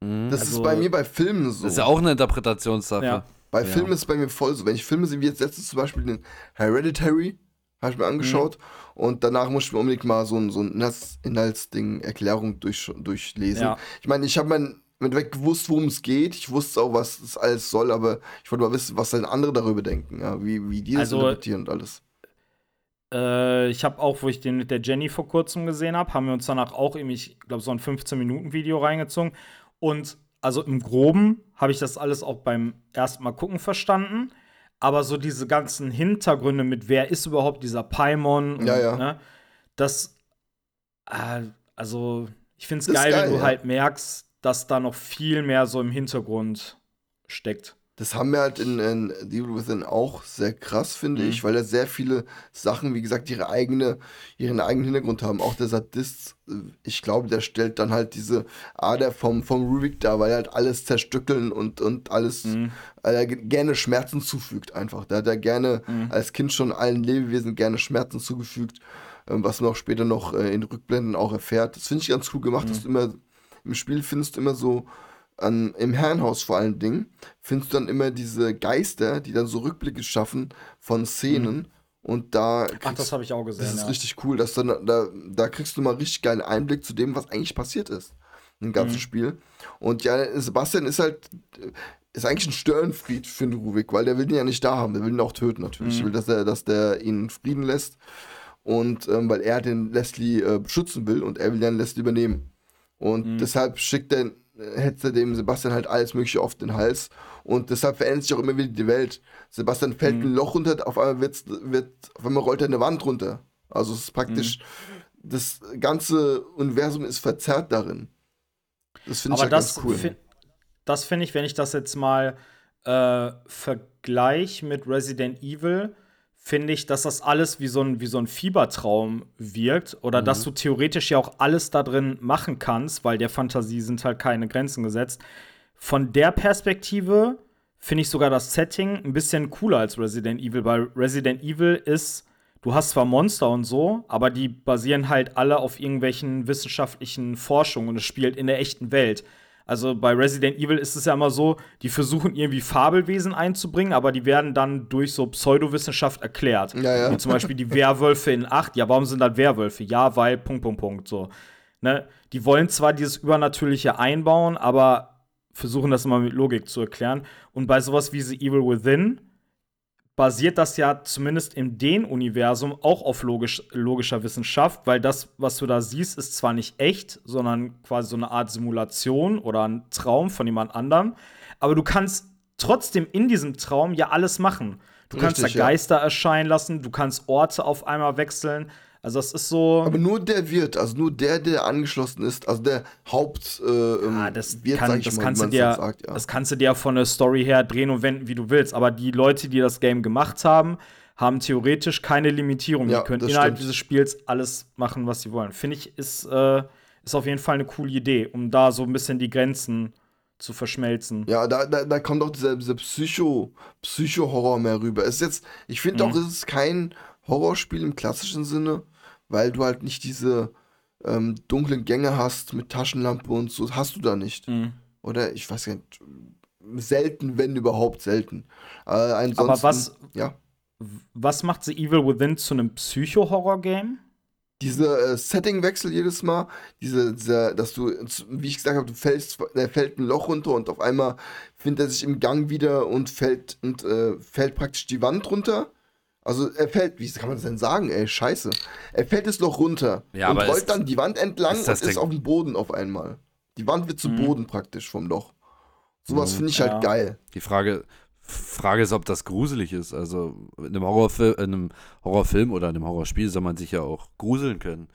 das also- ist bei mir bei Filmen so. Das ist ja auch eine Interpretationssache. Ja. Bei Filmen ist es bei mir voll so. Wenn ich Filme sehe, wie jetzt letztens zum Beispiel den Hereditary, habe ich mir angeschaut. Und danach muss ich mir unbedingt mal so ein, so ein Inhalts- Inhaltsding, Erklärung durch, durchlesen. Ja. Ich meine, ich habe mein im Endeffekt gewusst, worum es geht. Ich wusste auch, was das alles soll, aber ich wollte mal wissen, was denn andere darüber denken, ja, wie, wie die das Also- interpretieren und alles. Äh, ich habe auch, wo ich den mit der Jenny vor kurzem gesehen habe, haben wir uns danach auch irgendwie, ich glaube, so ein 15-Minuten-Video reingezogen. Und also im Groben habe ich das alles auch beim ersten Mal gucken verstanden. Aber so diese ganzen Hintergründe mit, wer ist überhaupt dieser Paimon? und, Ja, ja. Ne, das, äh, also, ich finde es geil, geil, wenn du ja. halt merkst, dass da noch viel mehr so im Hintergrund steckt. Das haben wir halt in, in The Evil Within auch sehr krass, finde Mhm. ich, weil da sehr viele Sachen, wie gesagt, ihre eigene, ihren eigenen Hintergrund haben. Auch der Sadist, äh, ich glaube, der stellt dann halt diese Ader vom, vom Rubik da, weil er halt alles zerstückeln und, und alles, Mhm. weil er ge- gerne Schmerzen zufügt einfach. Da hat er gerne Mhm. als Kind schon allen Lebewesen gerne Schmerzen zugefügt, ähm, was man auch später noch äh, in Rückblenden auch erfährt. Das finde ich ganz cool gemacht, Mhm. dass du immer, im Spiel findest du immer so, an, im Herrenhaus vor allen Dingen, findest du dann immer diese Geister, die dann so Rückblicke schaffen von Szenen. Und da kriegst, Mhm. Ach, das habe ich auch gesehen. das ist ja. richtig cool. Dass dann, da, da kriegst du mal richtig geilen Einblick zu dem, was eigentlich passiert ist. Im ganzen Mhm. Spiel. Und ja, Sebastian ist halt, ist eigentlich ein Störenfried für den Ruvik, weil der will ihn ja nicht da haben. Der will ihn auch töten natürlich. Mhm. will, dass, er, dass der ihn in Frieden lässt. Und ähm, weil er den Leslie äh, beschützen will und er will dann Leslie übernehmen. Und Mhm. deshalb schickt er, hetzt er dem Sebastian halt alles Mögliche auf den Hals. Und deshalb verändert sich auch immer wieder die Welt. Sebastian fällt Mhm. ein Loch runter, auf einmal, wird's, wird, auf einmal rollt er eine Wand runter. Also es ist praktisch, Mhm. das ganze Universum ist verzerrt darin. Das finde ich halt das, ganz cool. fin- das finde ich, wenn ich das jetzt mal äh, vergleiche mit Resident Evil, finde ich, dass das alles wie so ein, wie so ein Fiebertraum wirkt oder dass du theoretisch ja auch alles da drin machen kannst, weil der Fantasie sind halt keine Grenzen gesetzt. Von der Perspektive finde ich sogar das Setting ein bisschen cooler als Resident Evil, weil Resident Evil ist, du hast zwar Monster und so, aber die basieren halt alle auf irgendwelchen wissenschaftlichen Forschungen und es spielt in der echten Welt. Also bei Resident Evil ist es ja immer so, die versuchen irgendwie Fabelwesen einzubringen, aber die werden dann durch so Pseudowissenschaft erklärt. Ja, ja. Wie zum Beispiel die Werwölfe in 8. Ja, warum sind das Werwölfe? Ja, weil, Punkt, Punkt, Punkt. So. Ne? Die wollen zwar dieses Übernatürliche einbauen, aber versuchen das immer mit Logik zu erklären. Und bei sowas wie The Evil Within basiert das ja zumindest in dem Universum auch auf logisch, logischer Wissenschaft, weil das, was du da siehst, ist zwar nicht echt, sondern quasi so eine Art Simulation oder ein Traum von jemand anderem, aber du kannst trotzdem in diesem Traum ja alles machen. Du kannst Richtig, da ja. Geister erscheinen lassen, du kannst Orte auf einmal wechseln. Also das ist so. Aber nur der Wirt, also nur der, der angeschlossen ist, also der Haupt äh, ähm, Ah, das, Wirt, kann, das, mal, kannst du dir, sagt, ja. das kannst du dir von der Story her drehen und wenden, wie du willst. Aber die Leute, die das Game gemacht haben, haben theoretisch keine Limitierung. Ja, die können innerhalb stimmt. dieses Spiels alles machen, was sie wollen. Finde ich, ist, äh, ist auf jeden Fall eine coole Idee, um da so ein bisschen die Grenzen zu verschmelzen. Ja, da, da, da kommt auch dieser, dieser Psycho, Psycho-Horror mehr rüber. Es ist jetzt, ich finde Mhm. auch, es ist kein Horrorspiel im klassischen Sinne, weil du halt nicht diese ähm, dunklen Gänge hast mit Taschenlampe und so. Hast du da nicht. Mhm. Oder ich weiß gar nicht. Selten, wenn überhaupt selten. Äh, ansonsten, Aber was, Ja. was macht The Evil Within zu einem Psycho-Horror-Game? Dieser äh, Settingwechsel jedes Mal, diese, dieser, dass du, wie ich gesagt habe, du fällst, er fällt ein Loch runter und auf einmal findet er sich im Gang wieder und fällt und äh, fällt praktisch die Wand runter. Also er fällt, wie kann man das denn sagen, ey, scheiße. Er fällt das Loch runter Ja, und rollt ist- dann die Wand entlang ist und das ist auf dem Boden auf einmal. Die Wand wird zu Mhm. Boden praktisch vom Loch. Sowas Mhm. finde ich Ja. halt geil. Die Frage, Frage ist, ob das gruselig ist. Also in einem, Horrorfil in einem Horrorfilm oder in einem Horrorspiel soll man sich ja auch gruseln können.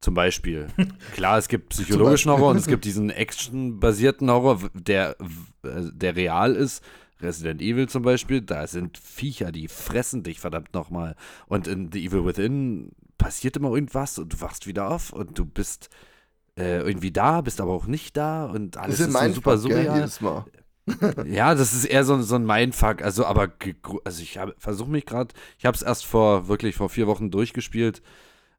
Zum Beispiel. Klar, es gibt psychologischen. Horror und es gibt diesen actionbasierten Horror, der, w- der real ist. Resident Evil zum Beispiel, da sind Viecher, die fressen dich verdammt nochmal. Und in The Evil Within passiert immer irgendwas und du wachst wieder auf und du bist äh, irgendwie da, bist aber auch nicht da und alles Das ist ist so super surreal. Ja, das ist eher so, so ein Mindfuck. Also, aber also ich versuche mich gerade, ich habe es erst vor wirklich vor vier Wochen durchgespielt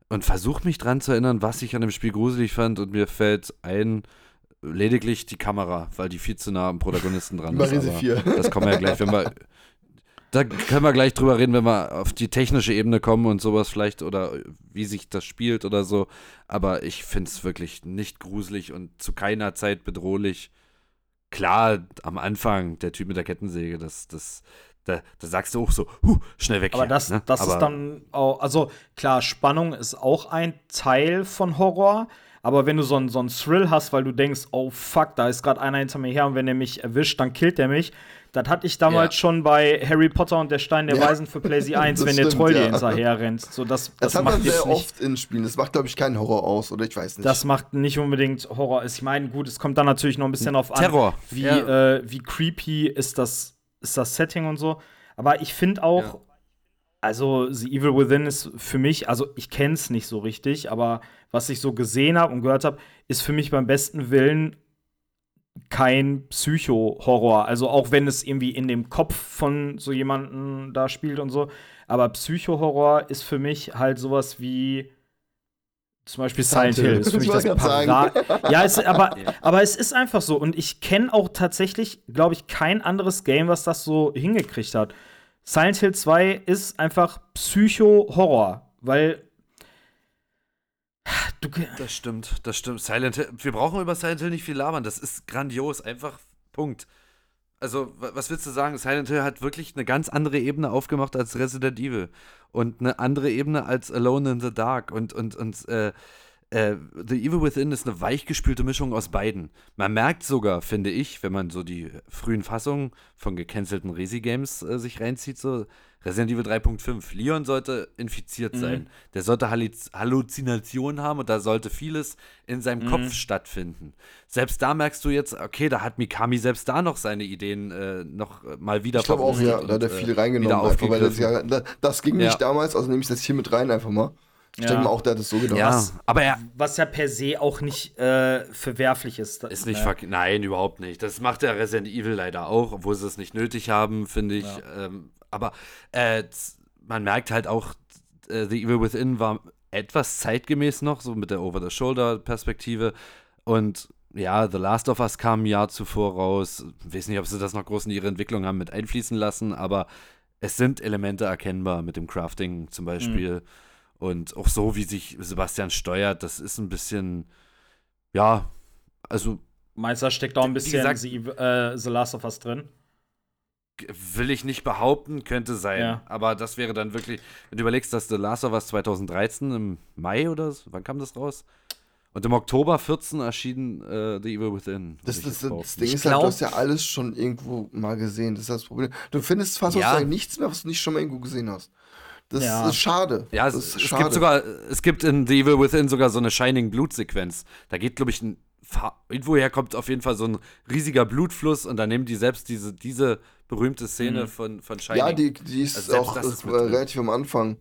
und versuche mich dran zu erinnern, was ich an dem Spiel gruselig fand und mir fällt ein lediglich die Kamera, weil die viel zu nah am Protagonisten dran ist. Aber 4. Das kommen wir ja gleich, wenn wir da können wir gleich drüber reden, wenn wir auf die technische Ebene kommen und sowas vielleicht oder wie sich das spielt oder so. Aber ich finde es wirklich nicht gruselig und zu keiner Zeit bedrohlich. Klar, am Anfang, der Typ mit der Kettensäge, das, das, da, da sagst du auch so, huh, schnell weg Aber hier, das, ne? das Aber ist dann auch, also klar, Spannung ist auch ein Teil von Horror. Aber wenn du so einen so einen Thrill hast, weil du denkst, oh fuck, da ist gerade einer hinter mir her und wenn er mich erwischt, dann killt er mich. Das hatte ich damals Ja. schon bei Harry Potter und der Stein der Ja. Weisen für PlayStation 1, Das wenn der Troll dir ja. hinterher rennt. So, das, Das, das, hat man macht sehr oft in Spielen. Das macht, glaube ich, keinen Horror aus, oder ich weiß nicht. das macht nicht unbedingt Horror. Ich meine, gut, es kommt dann natürlich noch ein bisschen auf an, Terror. wie, Ja. äh, wie creepy ist das, ist das Setting und so. Aber ich finde auch, Ja. also The Evil Within ist für mich, also ich kenne es nicht so richtig, aber was ich so gesehen habe und gehört habe, ist für mich beim besten Willen kein Psycho-Horror. Also auch wenn es irgendwie in dem Kopf von so jemanden da spielt und so. Aber Psycho-Horror ist für mich halt sowas wie zum Beispiel Silent, Hill. Ist für mich Das das wollte ich grad Para Ja, es, aber, aber es ist einfach so. Und ich kenne auch tatsächlich, glaube ich, kein anderes Game, was das so hingekriegt hat. Silent Hill 2 ist einfach Psycho-Horror, weil du, Das stimmt, das stimmt. Silent Hill, wir brauchen über Silent Hill nicht viel labern, das ist grandios, einfach Punkt. Also, wa- was willst du sagen? Silent Hill hat wirklich eine ganz andere Ebene aufgemacht als Resident Evil und eine andere Ebene als Alone in the Dark und, und, und äh, äh, The Evil Within ist eine weichgespülte Mischung aus beiden. Man merkt sogar, finde ich, wenn man so die frühen Fassungen von gecancelten Resi-Games äh, sich reinzieht, so Resident Evil 3.5. Leon sollte infiziert Mhm. sein. Der sollte Halliz Halluzinationen haben und da sollte vieles in seinem Mhm. Kopf stattfinden. Selbst da merkst du jetzt, okay, da hat Mikami selbst da noch seine Ideen äh, noch mal wieder Ich glaube auch, ja, da hat er viel äh, reingenommen. Einfach, weil das, das ging Ja. nicht damals, also nehme ich das hier mit rein einfach mal. Ich Ja. denke mal auch, der hat es so gedacht. Ja, aber er, Was ja per se auch nicht äh, verwerflich ist. Ist nicht ne? verk Nein, überhaupt nicht. Das macht der Resident Evil leider auch, obwohl sie es nicht nötig haben, finde ich. Ähm, aber äh, man merkt halt auch, äh, The Evil Within war etwas zeitgemäß noch, so mit der Over-the-Shoulder-Perspektive. Und ja, The Last of Us kam ein Jahr zuvor raus. Ich weiß nicht, ob sie das noch groß in ihre Entwicklung haben mit einfließen lassen, aber es sind Elemente erkennbar mit dem Crafting zum Beispiel. Und auch so, wie sich Sebastian steuert, das ist ein bisschen, ja, also Meister steckt auch ein Wie bisschen gesagt- The, äh, The Last of Us drin. will ich nicht behaupten, könnte sein. Ja. Aber das wäre dann wirklich, wenn du überlegst, dass The Last of Us 2013 im Mai oder so, wann kam das raus? Und im Oktober 14 erschien äh, The Evil Within. Das, das, das. Ding ist halt, glaub- du hast ja alles schon irgendwo mal gesehen. Das ist das Problem. Du findest fast Ja. nichts mehr, was du nicht schon mal irgendwo gesehen hast. Das Ja. ist schade. Ja, das es, ist es schade. gibt sogar, es gibt in The Evil Within sogar so eine Shining Blut-Sequenz. Da geht, glaube ich, ein, irgendwoher kommt auf jeden Fall so ein riesiger Blutfluss und dann nehmen die selbst diese, diese berühmte Szene Mhm. von, von Shining. Ja, die, die ist Also auch das ist äh, relativ am Anfang,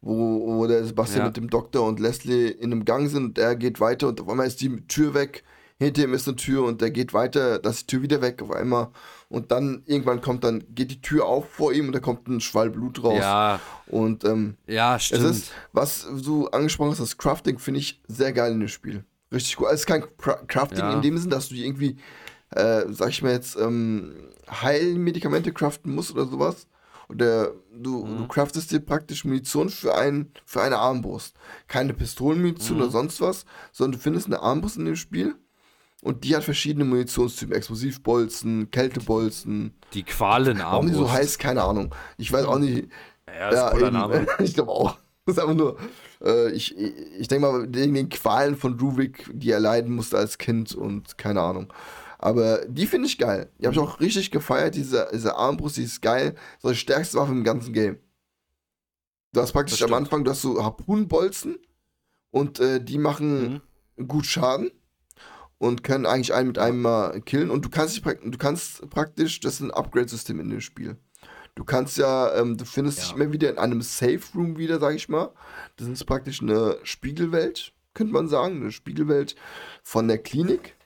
wo, wo der Sebastian Ja. mit dem Doktor und Leslie in einem Gang sind. Der geht weiter und auf einmal ist die Tür weg. Hinter ihm ist eine Tür und der geht weiter, da ist die Tür wieder weg auf einmal. Und dann irgendwann kommt dann, geht die Tür auf vor ihm und da kommt ein Schwall Blut raus. ja, Und ähm, ja, es stimmt. ist, was du angesprochen hast, das Crafting finde ich sehr geil in dem Spiel. Richtig cool. Also es ist kein Cra Crafting Ja. in dem Sinn, dass du irgendwie, äh, sag ich mal jetzt, ähm, Heilmedikamente craften musst oder sowas. Oder du, Mhm. du craftest dir praktisch Munition für, ein, für eine Armbrust. Keine Pistolenmunition Mhm. oder sonst was, sondern du findest eine Armbrust in dem Spiel und die hat verschiedene Munitionstypen. Explosivbolzen, Kältebolzen. die Qualen Warum die so heißt, keine Ahnung. Ich weiß auch nicht. Ja, ist cooler eben. Name. ich glaube auch. Das ist einfach nur, äh, ich, ich, denke mal, wegen den Qualen von Ruvik, die er leiden musste als Kind und keine Ahnung. Aber die finde ich geil. Die habe ich auch richtig gefeiert, diese, diese Armbrust, die ist geil. So die stärkste Waffe im ganzen Game. Du hast praktisch am. Anfang, du hast so Harpunenbolzen und äh, die machen Mhm. gut Schaden und können eigentlich einen mit einem mal killen. Und du kannst, dich du kannst praktisch, das ist ein Upgrade-System in dem Spiel. Du kannst ja, ähm, du findest dich Ja. immer wieder in einem Safe Room wieder, sag ich mal. Das ist praktisch eine Spiegelwelt, könnte man sagen. Eine Spiegelwelt von der Klinik,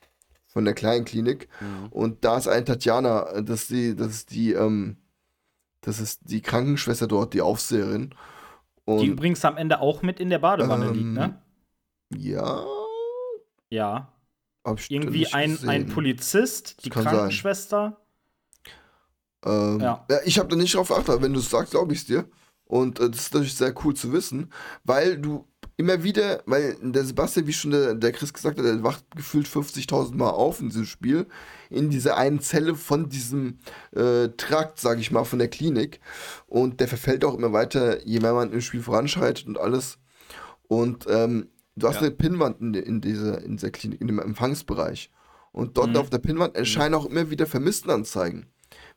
von der kleinen Klinik. Mhm. Und da ist eine Tatjana, äh, das ist die, das ist die, ähm, das ist die Krankenschwester dort, die Aufseherin. Und Die übrigens am Ende auch mit in der Badewanne Ähm, liegt, ne? ja, Ja. Irgendwie ein, ein. Polizist, die. Krankenschwester. Ähm, Ja. ja. Ich habe da nicht drauf geachtet, aber wenn du es sagst, glaube ich es dir. Und äh, das ist natürlich sehr cool zu wissen, weil du immer wieder, weil der Sebastian, wie schon der, der Chris gesagt hat, der wacht gefühlt 50.000 Mal auf in diesem Spiel, in dieser einen Zelle von diesem äh, Trakt, sage ich mal, von der Klinik. Und der verfällt auch immer weiter, je mehr man im Spiel voranschreitet und alles. Und ähm, du hast Ja. eine Pinnwand in, in, dieser, in dieser Klinik, in dem Empfangsbereich. Und dort Mhm. auf der Pinnwand erscheinen auch immer wieder Vermisstenanzeigen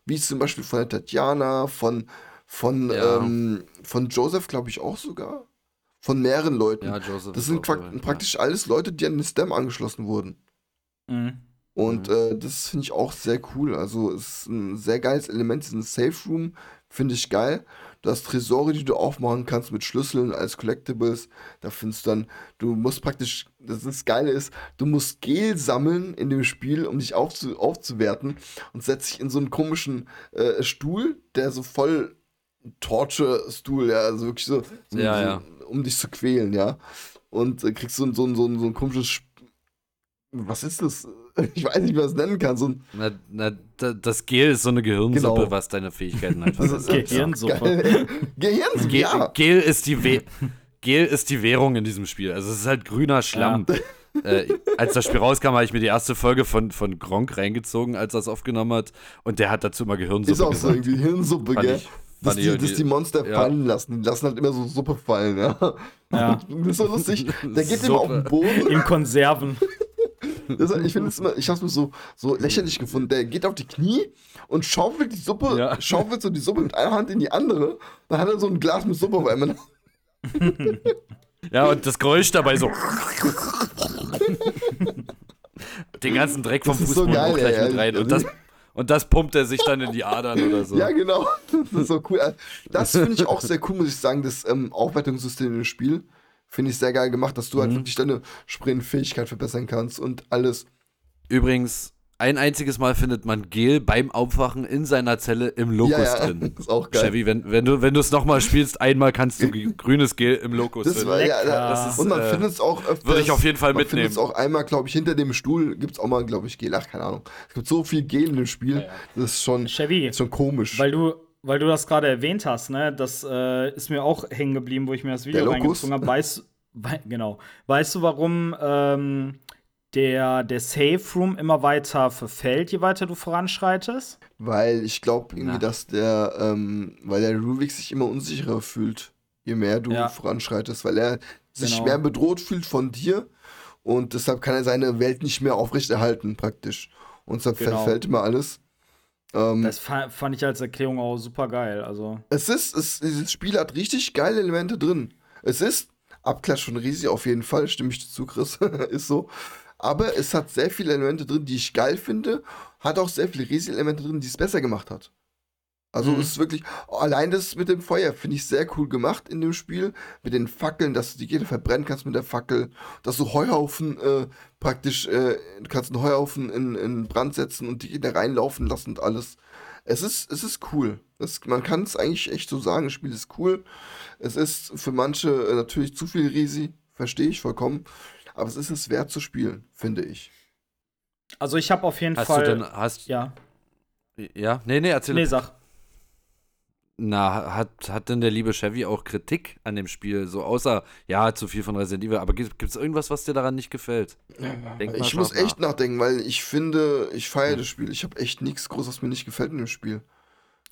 wie zum Beispiel von der Tatjana, von, von, Ja. ähm, von Joseph, glaube ich, auch sogar. Von mehreren Leuten. Ja, Joseph. das sind pra praktisch alles Leute, die an den STEM angeschlossen wurden. Mhm. Und äh, das finde ich auch sehr cool. Also es ist ein sehr geiles Element, diesen Safe Room finde ich geil. Du hast Tresore, die du aufmachen kannst mit Schlüsseln als Collectibles. Da findest du dann, du musst praktisch, das, das Geile ist, du musst Gel sammeln in dem Spiel, um dich aufzu, aufzuwerten und setzt dich in so einen komischen äh, Stuhl, der so voll Torture-Stuhl, ja, also wirklich so, so, Ja, so ja. um dich zu quälen, ja. Und äh, kriegst so, ein- so, so, so ein komisches, Sp- was ist das? Ich weiß nicht, wie man es nennen kann. So ein Na, na, da- das Gel ist so eine Gehirnsuppe, Genau. was deine Fähigkeiten einfach Das ist verbessert. Gehirnsuppe. Geil. Gehirnsuppe, Gel, ja. Gel, ist die We Gel ist die Währung in diesem Spiel. Also es ist halt grüner Schlamm. Äh, als das Spiel rauskam, habe ich mir die erste Folge von, von Gronk reingezogen, als er es aufgenommen hat. Und der hat dazu mal Gehirnsuppe Ist auch so gesagt. irgendwie Hirnsuppe, Fand gell? ich dass, die, dass die Monster ja. fallen lassen. Die lassen halt immer so Suppe fallen, ja. Ja. Das ist so lustig. Der geht immer auf den Suppe. Boden. In Konserven. Das, ich finde es immer, ich habe es mir so, so lächerlich gefunden. Der geht auf die Knie und schaufelt die Suppe, Ja. schaufelt so die Suppe mit einer Hand in die andere. Dann hat er so ein Glas mit Suppe auf einmal. Ja, und das Geräusch dabei so. Den ganzen Dreck vom ist so geil, gleich ey. mit rein. Und das, und das pumpt er sich dann in die Adern oder so. Ja, genau. Das ist so cool. Das finde ich auch sehr cool, muss ich sagen, das ähm, Aufwertungssystem im Spiel. Finde ich sehr geil gemacht, dass du Mhm. halt wirklich deine Sprintfähigkeit verbessern kannst und alles. Übrigens, ein einziges Mal findet man Gel beim Aufwachen in seiner Zelle im Lokus ja, ja, drin. ist auch geil. Chevy, wenn, wenn du wenn du es nochmal spielst, einmal kannst du grünes Gel im Lokus Das war, ja, Das ist, und man äh, findet es auch öfters. würde ich auf jeden Fall man findet mitnehmen. es auch einmal, glaube ich, hinter dem Stuhl gibt es auch mal, glaube ich, Gel. Ach, keine Ahnung. Es gibt so viel Gel in dem Spiel. Das ist schon, Chevy, ist schon komisch. weil du, weil du das gerade erwähnt hast, ne, das äh, ist mir auch hängen geblieben, wo ich mir das Video reingezogen habe. Weißt, wei genau. Weißt du, warum ähm, der, der Safe Room immer weiter verfällt, je weiter du voranschreitest? Weil ich glaube irgendwie, Na. dass der, ähm, weil der Ruvik sich immer unsicherer fühlt, je mehr du Ja. voranschreitest, weil er sich Genau. mehr bedroht fühlt von dir und deshalb kann er seine Welt nicht mehr aufrechterhalten, praktisch. Und deshalb Genau. verfällt immer alles. Ähm, Das fa fand ich als Erklärung auch super geil. Also, es ist, es, dieses Spiel hat richtig geile Elemente drin. Es ist Abklatsch von Risi auf jeden Fall, stimme ich dir zu, Chris, ist so. Aber es hat sehr viele Elemente drin, die ich geil finde. Hat auch sehr viele Risi-Elemente drin, die es besser gemacht hat. Also Mhm. es ist wirklich, allein das mit dem Feuer finde ich sehr cool gemacht in dem Spiel. Mit den Fackeln, dass du die Gegner verbrennen kannst mit der Fackel. Dass du Heuhaufen äh, praktisch, äh, du kannst einen Heuhaufen in, in Brand setzen und die Gegner reinlaufen lassen und alles. Es ist, es ist cool. Es, man kann es eigentlich echt so sagen, das Spiel ist cool. Es ist für manche äh, natürlich zu viel Risi, verstehe ich vollkommen. Aber es ist es wert zu spielen, finde ich. also ich habe auf jeden Hast Fall. du denn, hast, ja, ja, nee, nee, erzähl. nee, sag. Na, hat, hat denn der liebe Chevy auch Kritik an dem Spiel? So außer, ja, zu viel von Resident Evil, aber gibt es irgendwas, was dir daran nicht gefällt? Denk Ich muss echt nach. nachdenken, weil ich finde, ich feiere das Spiel. Ich habe echt nichts Großes, was mir nicht gefällt in dem Spiel.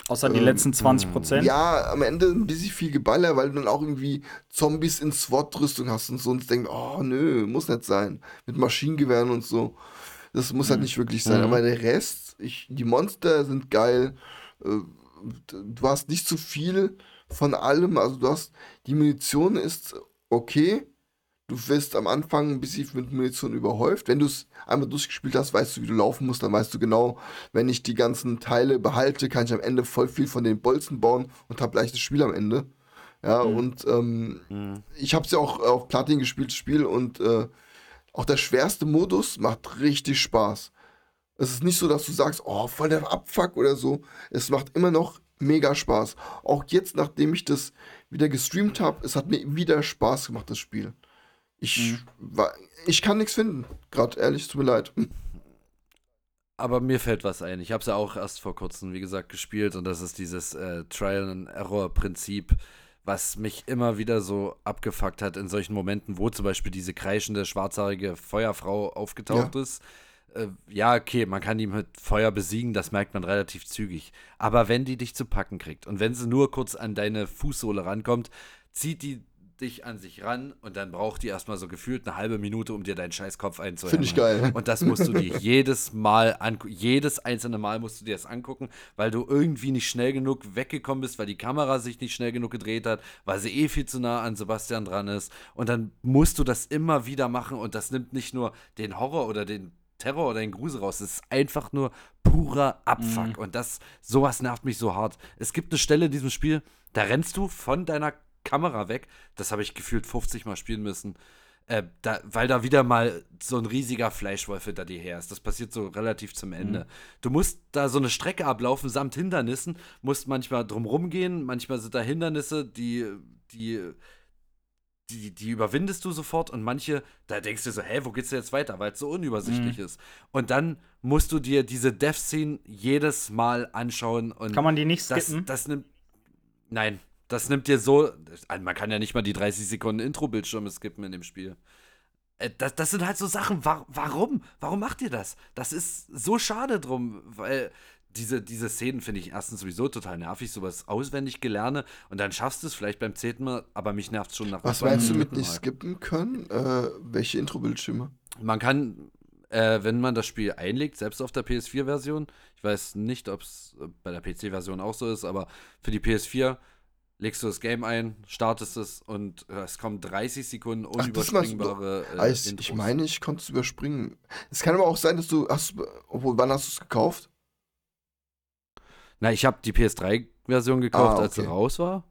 Außer die Ähm, letzten 20 Prozent. Ja, am Ende ein bisschen viel Geballer, weil du dann auch irgendwie Zombies in SWAT-Rüstung hast und so und denkst, oh nö, muss nicht sein. Mit Maschinengewehren und so. Das muss halt nicht wirklich sein. Mhm. Aber der Rest, ich, die Monster sind geil. Äh, Du hast nicht zu viel von allem. Also du hast, die Munition ist okay. Du wirst am Anfang ein bisschen mit Munition überhäuft. Wenn du es einmal durchgespielt hast, weißt du, wie du laufen musst. Dann weißt du genau, wenn ich die ganzen Teile behalte, kann ich am Ende voll viel von den Bolzen bauen und habe leichtes Spiel am Ende. Ja, und ähm, Mhm. ich habe es ja auch auf Platin gespielt, das Spiel, und äh, auch der schwerste Modus macht richtig Spaß. Es ist nicht so, dass du sagst, oh, voll der Abfuck oder so. Es macht immer noch mega Spaß. Auch jetzt, nachdem ich das wieder gestreamt habe, es hat mir wieder Spaß gemacht, das Spiel. Ich, war, ich kann nichts finden. Gerade ehrlich, tut mir leid. Aber mir fällt was ein. Ich habe es ja auch erst vor kurzem, wie gesagt, gespielt und das ist dieses äh, Trial-and-Error-Prinzip, was mich immer wieder so abgefuckt hat in solchen Momenten, wo zum Beispiel diese kreischende, schwarzhaarige Feuerfrau aufgetaucht ist. Äh, ja, okay, man kann die mit Feuer besiegen, das merkt man relativ zügig. Aber wenn die dich zu packen kriegt und wenn sie nur kurz an deine Fußsohle rankommt, zieht die dich an sich ran und dann braucht die erstmal so gefühlt eine halbe Minute, um dir deinen Scheißkopf einzuhämmern. Finde ich geil. Und das musst du dir jedes Mal angucken. Jedes einzelne Mal musst du dir das angucken, weil du irgendwie nicht schnell genug weggekommen bist, weil die Kamera sich nicht schnell genug gedreht hat, weil sie eh viel zu nah an Sebastian dran ist. Und dann musst du das immer wieder machen und das nimmt nicht nur den Horror oder den Terror oder den Grusel raus. Es ist einfach nur purer Abfuck. Und das, sowas nervt mich so hart. Es gibt eine Stelle in diesem Spiel, da rennst du von deiner Kamera weg. Das habe ich gefühlt 50 Mal spielen müssen. Äh, da, weil da wieder mal so ein riesiger Fleischwolf hinter dir her ist. Das passiert so relativ zum Ende. Du musst da so eine Strecke ablaufen samt Hindernissen, musst manchmal drumrum gehen, manchmal sind da Hindernisse, die, die, die, die überwindest du sofort und manche, da denkst du so, hä, wo geht's denn jetzt weiter, weil es so unübersichtlich ist. Und dann musst du dir diese Death Scene jedes Mal anschauen und Kann man die nicht das, skippen? das nimmt. Nein, das nimmt dir so. Man kann ja nicht mal die 30 Sekunden Intro-Bildschirme skippen in dem Spiel. Äh, Das, das sind halt so Sachen. Wa warum? Warum macht ihr das? Das ist so schade drum, weil diese, diese Szenen finde ich erstens sowieso total nervig, sowas auswendig gelerne und dann schaffst du es vielleicht beim zehnten Mal, aber mich nervt schon nach Was meinst du mit nicht skippen können? Äh, welche Intro-Bildschirme? Man kann, äh, wenn man das Spiel einlegt, selbst auf der PS4-Version, ich weiß nicht, ob es bei der PC-Version auch so ist, aber für die PS4 legst du das Game ein, startest es und äh, es kommen 30 Sekunden Ach, das unüberspringbare äh, Ah, ich, meine, ich konnte es überspringen. Es kann aber auch sein, dass du. Hast, du- obwohl, wann hast du es gekauft? Na, ich habe die PS3-Version gekauft, Ah, als sie okay. raus war,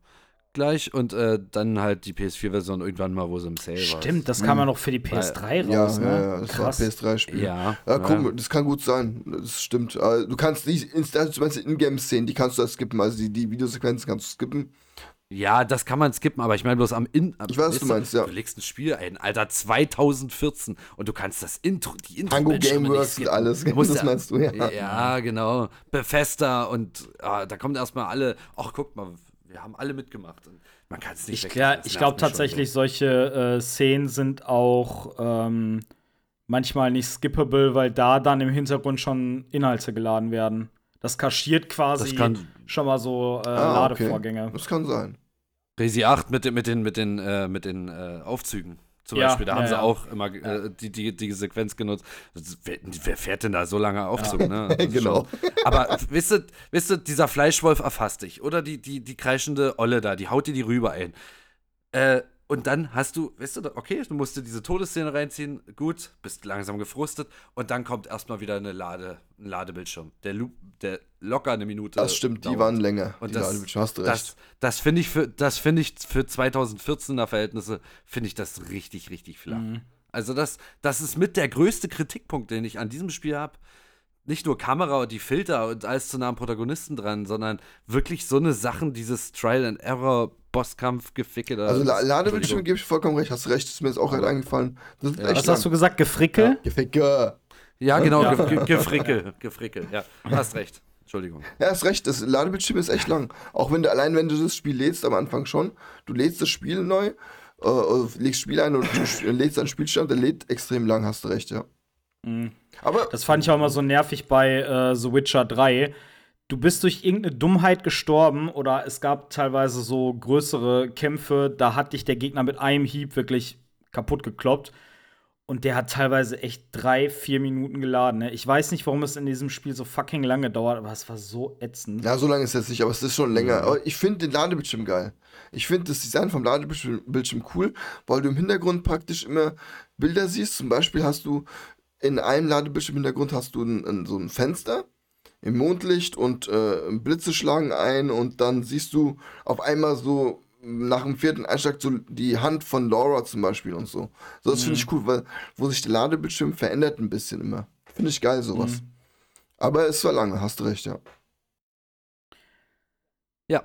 gleich und äh, dann halt die PS4-Version irgendwann mal, wo sie im Sale war. Stimmt, das kam ja noch für die PS3 Ja, raus, ja, ne? ja, das war Krass. PS3-Spiel. Ja. Ja, komm, das kann gut sein. Das stimmt. Äh, Du kannst also du meinst die Ingame-Szenen, die kannst du da skippen. Also die, die Videosequenzen kannst du skippen. Ja, das kann man skippen, aber ich meine bloß am In. Am, Ich weiß, du meinst, ja. Du legst ein Spiel ein, Alter, 2014 und du kannst das Intro, die Intro Tango Gameworks und alles. Du musst Das ja- meinst du, ja. Ja, genau. Bethesda und ah, da kommen erstmal alle, ach guck mal, wir haben alle mitgemacht. Und man kann es nicht Ich, ja, ich glaube schon tatsächlich, so. solche äh, Szenen sind auch ähm, manchmal nicht skippable, weil da dann im Hintergrund schon Inhalte geladen werden. Das kaschiert quasi Das kann- schon mal so äh, Ah, okay. Ladevorgänge. Das kann sein. Resi 8 mit, den- mit den, mit den, äh, mit den äh, Aufzügen. Zum Ja, Beispiel, da ja, haben sie ja. auch immer äh, die, die, die Sequenz genutzt. Wer, wer fährt denn da so lange Aufzug, ne? Ist Genau. schon- Aber wisst ihr, wisst ihr, dieser Fleischwolf erfasst dich. Oder die, die, die kreischende Olle da, die haut dir die Rübe ein. Äh, und dann hast du, weißt du, okay, du musst dir diese Todesszene reinziehen, gut, bist langsam gefrustet und dann kommt erstmal wieder eine Lade, ein Ladebildschirm. Der, Loop, der locker eine Minute. Das stimmt, die dauert. waren länger. Und die das, Ladebildschirme, hast du recht. das, das finde ich für, das finde ich für 2014er Verhältnisse, finde ich das richtig, richtig flach. Mhm. Also das, das ist mit der größte Kritikpunkt, den ich an diesem Spiel habe. Nicht nur Kamera und die Filter und alles zu nah am Protagonisten dran, sondern wirklich so eine Sachen, dieses Trial and Error Bosskampf geficke da. also Ladebildschirme Entschuldigung. gebe ich vollkommen recht. Hast recht, ist mir jetzt auch gerade eingefallen. Das ist Ja. echt Was hast du lang. gesagt? Gefrickel? Geficke. Ja, genau, Ja. Ge Ge Gefricke, Gefricke, ja, hast recht. Entschuldigung. Ja, hast recht, das Ladebildschirm ist echt lang. Auch wenn du allein, wenn du das Spiel lädst am Anfang schon, du lädst das Spiel neu, äh, äh, legst Spiel ein und du lädst einen Spielstand, der lädt extrem lang, hast du recht, ja. Mhm. Aber Das fand ich auch immer so nervig bei äh, The Witcher 3. Du bist durch irgendeine Dummheit gestorben oder es gab teilweise so größere Kämpfe, da hat dich der Gegner mit einem Hieb wirklich kaputt gekloppt. Und der hat teilweise echt drei, vier Minuten geladen. Ne? Ich weiß nicht, warum es in diesem Spiel so fucking lange dauert, aber es war so ätzend. Ja, so lange ist es jetzt nicht, aber es ist schon länger. Aber ich finde den Ladebildschirm geil. Ich finde das Design vom Ladebildschirm Bildschirm cool, weil du im Hintergrund praktisch immer Bilder siehst. Zum Beispiel hast du in einem Ladebildschirm im Hintergrund hast du ein, ein, so ein Fenster im Mondlicht und äh, Blitze schlagen ein und dann siehst du auf einmal so nach dem vierten Einschlag so die Hand von Laura zum Beispiel und so. So, das finde ich cool, weil wo sich der Ladebildschirm verändert ein bisschen immer. Finde ich geil, sowas. Aber es war lange, hast du recht, ja.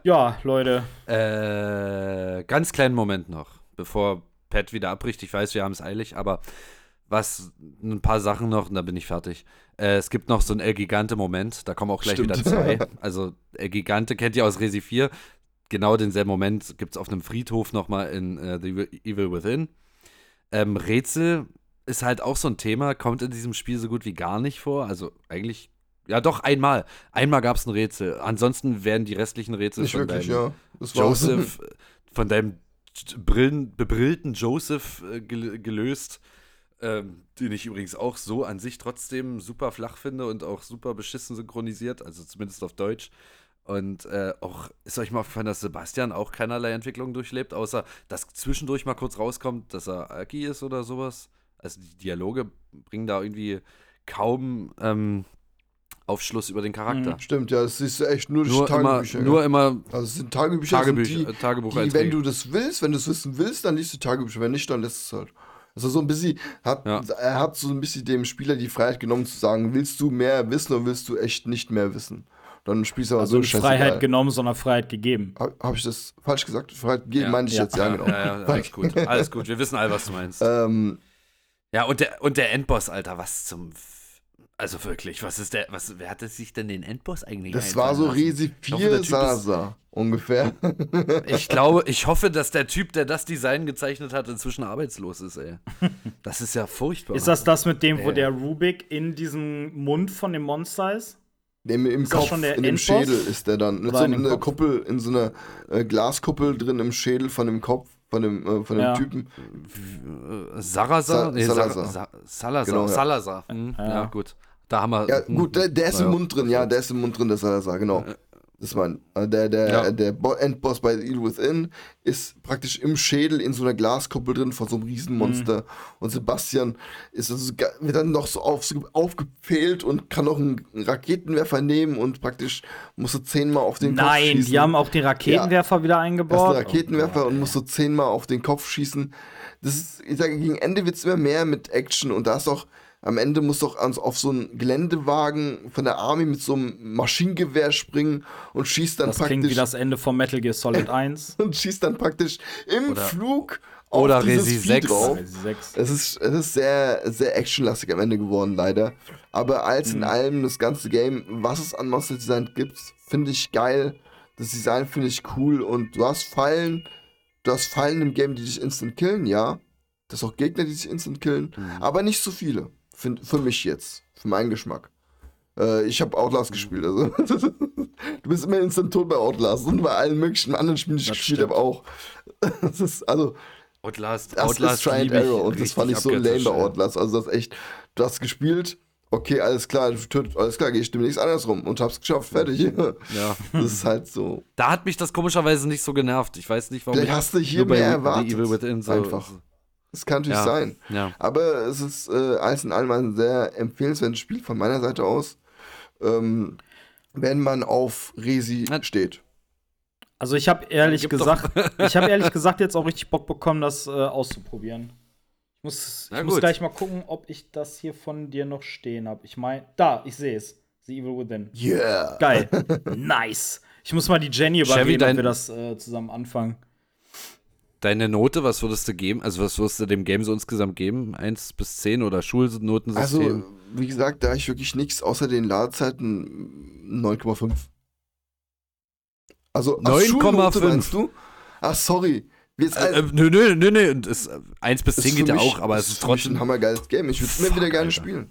Ja, Leute. Äh, ganz kleinen Moment noch, bevor Pat wieder abbricht. Ich weiß, wir haben es eilig, aber was, ein paar Sachen noch und dann bin ich fertig. Äh, es gibt noch so einen El Gigante-Moment, da kommen auch gleich Stimmt. wieder zwei. Also, El Gigante kennt ihr aus Resi 4. Genau denselben Moment gibt es auf einem Friedhof nochmal in äh, The Evil Within. Ähm, Rätsel ist halt auch so ein Thema, kommt in diesem Spiel so gut wie gar nicht vor. Also, eigentlich. Ja, doch, einmal. Einmal gab es ein Rätsel. Ansonsten werden die restlichen Rätsel Nicht von wirklich, deinem ja. Joseph, von deinem Brillen, bebrillten Joseph äh, gel gelöst, ähm, den ich übrigens auch so an sich trotzdem super flach finde und auch super beschissen synchronisiert, also zumindest auf Deutsch. Und äh, auch ist euch mal aufgefallen, dass Sebastian auch keinerlei Entwicklung durchlebt, außer dass zwischendurch mal kurz rauskommt, dass er Aki ist oder sowas. Also die Dialoge bringen da irgendwie kaum ähm, Aufschluss über den Charakter. Stimmt, ja, siehst du echt nur Nur, immer, Tagebücher. nur ja. immer also es sind Tagebücher, Tagebücher, sind äh, die, Tagebuch die, wenn du das willst, wenn du es wissen willst, dann liest du Tagebücher, wenn nicht, dann lässt es halt. Also so ein bisschen, hat, Ja. er hat so ein bisschen dem Spieler die Freiheit genommen zu sagen, willst du mehr wissen oder willst du echt nicht mehr wissen? Dann spielst du aber Also so nicht Freiheit genommen, sondern Freiheit gegeben. Habe hab ich das falsch gesagt? Freiheit gegeben, Ja. meinte ich Ja. jetzt, ja, genau. Ja, ja, alles gut. Alles gut. Wir wissen alle, was du meinst. Ähm, Ja, und der, und der Endboss, Alter, was zum. Also wirklich, was ist der. Was, wer hatte sich denn den Endboss eigentlich das war so? Resi Ich hoffe, der 4 Typ ist- Sasa, ungefähr. Ich glaube, ich hoffe, dass der Typ, der das Design gezeichnet hat, inzwischen arbeitslos ist, ey. Das ist ja furchtbar. Ist das das mit dem, wo Ja. der Rubik in diesem Mund von dem Monster ist? Im, im Ist Kopf, schon der in dem Endboss? Schädel ist der dann. Mit Oder so einer? Kuppel, in so einer äh, Glaskuppel drin im Schädel von dem Kopf, von dem, äh, von dem Ja. Typen. Äh, Salazar? Sa- Nee, Sa- Salazar. Sa- Salazar. Genau, ja. Salazar. Hm, ja. Ja. gut. Da haben wir. Ja, gut, der, der ist im Mund drin, ja, der ist im Mund drin, der Salazar, genau. Das ist mein, äh, der, der, Ja. der Bo Endboss bei The Evil Within ist praktisch im Schädel in so einer Glaskuppel drin von so einem Riesenmonster. Mhm. Und Sebastian ist also, wird dann noch so auf, aufgepfählt und kann noch einen Raketenwerfer nehmen und praktisch muss so zehnmal auf den Kopf Nein, schießen. die haben auch den Raketenwerfer wieder Das ist eingebaut. ein Raketenwerfer und muss so zehnmal auf den Kopf schießen. Das ist, ich sage, gegen Ende wird es immer mehr mit Action und da ist auch, am Ende muss doch ans- auf so einen Geländewagen von der Army mit so einem Maschinengewehr springen und schießt dann das klingt praktisch wie das Ende von Metal Gear Solid 1. und schießt dann praktisch im Oder- Flug auf oder dieses Resi Vieh 6. drauf. Resi 6. Es ist, es ist sehr, sehr actionlastig am Ende geworden, leider. Aber als Mhm. in allem das ganze Game, was es an Monster Design gibt, finde ich geil. Das Design finde ich cool und du hast Fallen, du hast Fallen im Game, die dich instant killen, ja. Das auch Gegner, die dich instant killen, Mhm. aber nicht so viele. Für, für mich jetzt, für meinen Geschmack. Äh, ich habe Outlast Mhm. gespielt, also. du bist immer instant tot bei Outlast und bei allen möglichen anderen Spielen, die ich Das gespielt habe, auch. Das ist, also, Outlast, das Outlast ist Try and Error und das fand ich so lame bei. Outlast. Also das ist echt, du hast gespielt, okay, alles klar, alles klar, gehe ich demnächst andersrum und hab's geschafft, fertig. Ja. Das ist halt so. Da hat mich das komischerweise nicht so genervt. Ich weiß nicht, warum. Vielleicht ich hast du hier mehr erwartet. Evil Within so, Einfach. Das kann natürlich Ja. sein. Ja. Aber es ist äh, alles in allem ein sehr empfehlenswertes Spiel von meiner Seite aus, ähm, wenn man auf Resi Na- steht. Also ich habe ehrlich Gib gesagt, ich habe ehrlich gesagt jetzt auch richtig Bock bekommen, das äh, auszuprobieren. Ich muss, ich muss gleich mal gucken, ob ich das hier von dir noch stehen habe. Ich meine, da, ich sehe es. The Evil Within. Yeah. Geil. nice. Ich muss mal die Jenny Chevy, überreden, dein- ob wir das äh, zusammen anfangen. Deine Note, was würdest du geben? Also, was würdest du dem Game so insgesamt geben? 1 bis 10 oder Schulnotensystem? Also, wie gesagt, da ich wirklich nichts außer den Ladezeiten 9,5. Also, ach, 9,5. Schulnote meinst du? Ach, sorry. Jetzt äh, äh, nö, nö, nö, nö. und es- 1 bis 10 für geht ja auch, aber es ist trotzdem. ein hammergeiles Game. Ich würde es immer Fuck, wieder gerne Alter. spielen.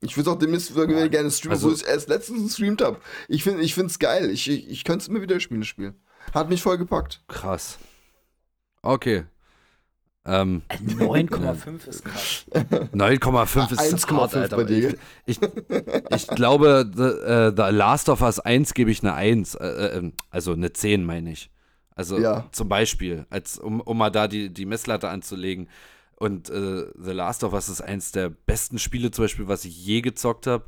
Ich würde es auch demnächst wieder gerne streamen, Also- wo ich es erst letztens gestreamt habe. Ich finde es geil. Ich, ich, ich könnte es immer wieder spielen, das Spiel. Hat mich voll gepackt. Krass. Okay. Ähm, 9,5 ist krass. 9,5 ist 1,5 hart, Alter. bei dir. Ich, ich glaube, the, äh, The Last of Us 1 gebe ich eine 1. Äh, äh, also eine 10, meine ich. Also Ja. zum Beispiel, als, um, um mal da die, die Messlatte anzulegen. Und äh, The Last of Us ist eins der besten Spiele, zum Beispiel, was ich je gezockt habe.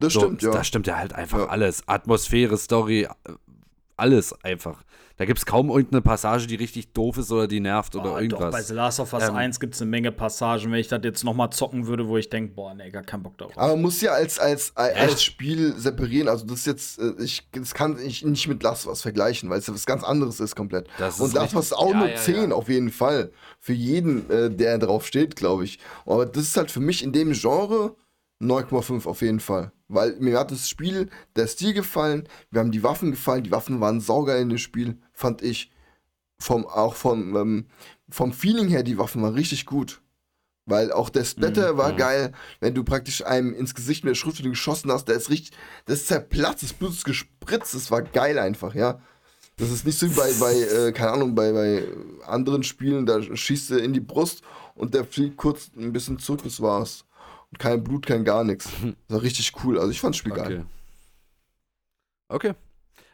Das So, stimmt, ja. Da stimmt ja halt einfach Ja. alles. Atmosphäre, Story, äh, alles einfach. Da gibt es kaum irgendeine Passage, die richtig doof ist oder die nervt oder Boah, doch, irgendwas. bei The Last of Us Ähm, 1 gibt es eine Menge Passagen, wenn ich das jetzt noch mal zocken würde, wo ich denke, boah, nee, gar keinen Bock darauf. Aber man muss ja als, als, als Spiel separieren. Also, das ist jetzt, äh, ich, das kann ich nicht mit Last was vergleichen, weil es ja was ganz anderes ist komplett. Das ist Und Last was richtig. auch Ja, nur ja, 10 ja. auf jeden Fall. Für jeden, äh, der drauf steht, glaube ich. Aber das ist halt für mich in dem Genre 9,5 auf jeden Fall. Weil mir hat das Spiel, der Stil gefallen, mir haben die Waffen gefallen, die Waffen waren saugeil in dem Spiel, fand ich. Vom, auch vom, ähm, vom Feeling her, die Waffen waren richtig gut. Weil auch der Splatter war geil, wenn du praktisch einem ins Gesicht mit der Schriftrolle geschossen hast, der ist richtig, das ist zerplatzt, das Blut ist gespritzt, das war geil einfach, ja. Das ist nicht so wie bei, bei äh, keine Ahnung, bei, bei anderen Spielen, da schießt du in die Brust und der fliegt kurz ein bisschen zurück, das war's. Und kein Blut, kein gar nichts. Das war richtig cool, also ich fand das Spiel Okay. geil. Okay.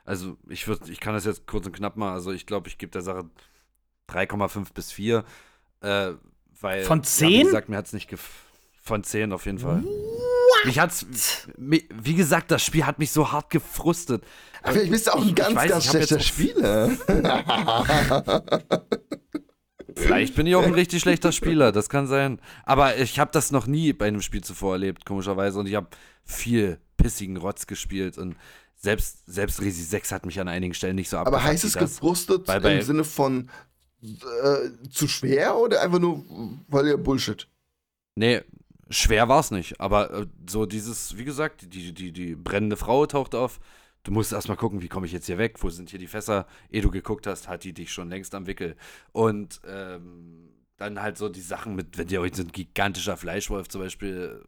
Also ich würde, ich kann das jetzt kurz und knapp mal, also ich glaube, ich gebe der Sache 3,5 bis 4. Äh, weil, Von Ja, 10? wie gesagt, mir hat es nicht von 10 auf jeden Fall. Mich hat's, wie gesagt, das Spiel hat mich so hart gefrustet. Aber vielleicht bist du auch ein Ich- ganz, ich weiß, ganz ich schlechter Spieler. Vielleicht bin ich auch ein richtig schlechter Spieler, das kann sein. Aber ich habe das noch nie bei einem Spiel zuvor erlebt, komischerweise. Und ich habe viel pissigen Rotz gespielt. Und selbst, selbst Resi 6 hat mich an einigen Stellen nicht so Aber abgefuckt heißt es gefrustet Bei- bei- im Sinne von äh, zu schwer oder einfach nur, weil ihr Bullshit? Nee, schwer war es nicht. Aber äh, so dieses, wie gesagt, die, die, die brennende Frau taucht auf. Du musst erstmal gucken, wie komme ich jetzt hier weg? Wo sind hier die Fässer? Ehe du geguckt hast, hat die dich schon längst am Wickel. Und ähm, dann halt so die Sachen mit, wenn dir heute so ein gigantischer Fleischwolf zum Beispiel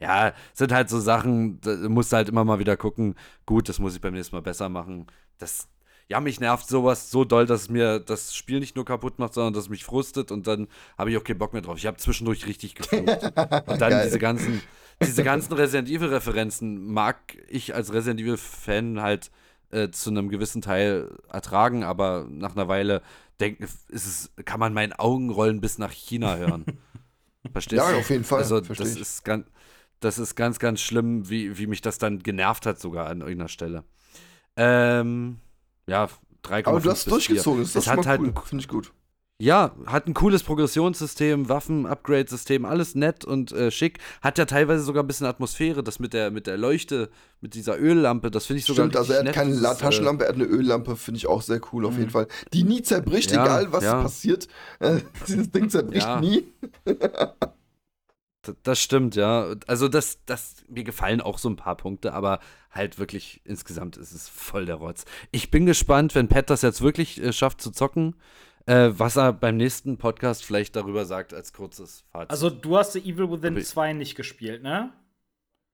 ja, sind halt so Sachen, da musst du halt immer mal wieder gucken, gut, das muss ich beim nächsten Mal besser machen. Das, ja, mich nervt sowas so doll, dass es mir das Spiel nicht nur kaputt macht, sondern dass es mich frustet und dann habe ich auch keinen Bock mehr drauf. Ich habe zwischendurch richtig geflucht. und dann Geil. diese ganzen, diese ganzen Resident Evil-Referenzen mag ich als Resident Evil-Fan halt äh, zu einem gewissen Teil ertragen, aber nach einer Weile denken, ist es, kann man meinen Augenrollen bis nach China hören. Verstehst Ja, du? auf jeden Fall, Also, versteh das ich. ist ganz, das ist ganz, ganz schlimm, wie, wie mich das dann genervt hat, sogar an irgendeiner Stelle. Ähm, ja, 3,5 Aber du hast durchgezogen, 4. das ist schon hat halt cool. Finde ich gut. ja, hat ein cooles Progressionssystem, Waffen-Upgrade-System, alles nett und äh, schick. Hat ja teilweise sogar ein bisschen Atmosphäre, das mit der, mit der Leuchte, mit dieser Öllampe, das finde ich sogar Stimmt, also er hat keine nett, La dieses, äh, Taschenlampe, er hat eine Öllampe, finde ich auch sehr cool auf jeden Fall. Die nie zerbricht, Ja, egal was ja. passiert. Äh, Dieses Ding zerbricht Ja. nie. Das stimmt, ja. Also das, das, mir gefallen auch so ein paar Punkte, aber halt wirklich insgesamt ist es voll der Rotz. Ich bin gespannt, wenn Pat das jetzt wirklich äh, schafft zu zocken, äh, was er beim nächsten Podcast vielleicht darüber sagt als kurzes Fazit. Also, du hast The Evil Within Aber ich- 2 nicht gespielt, ne?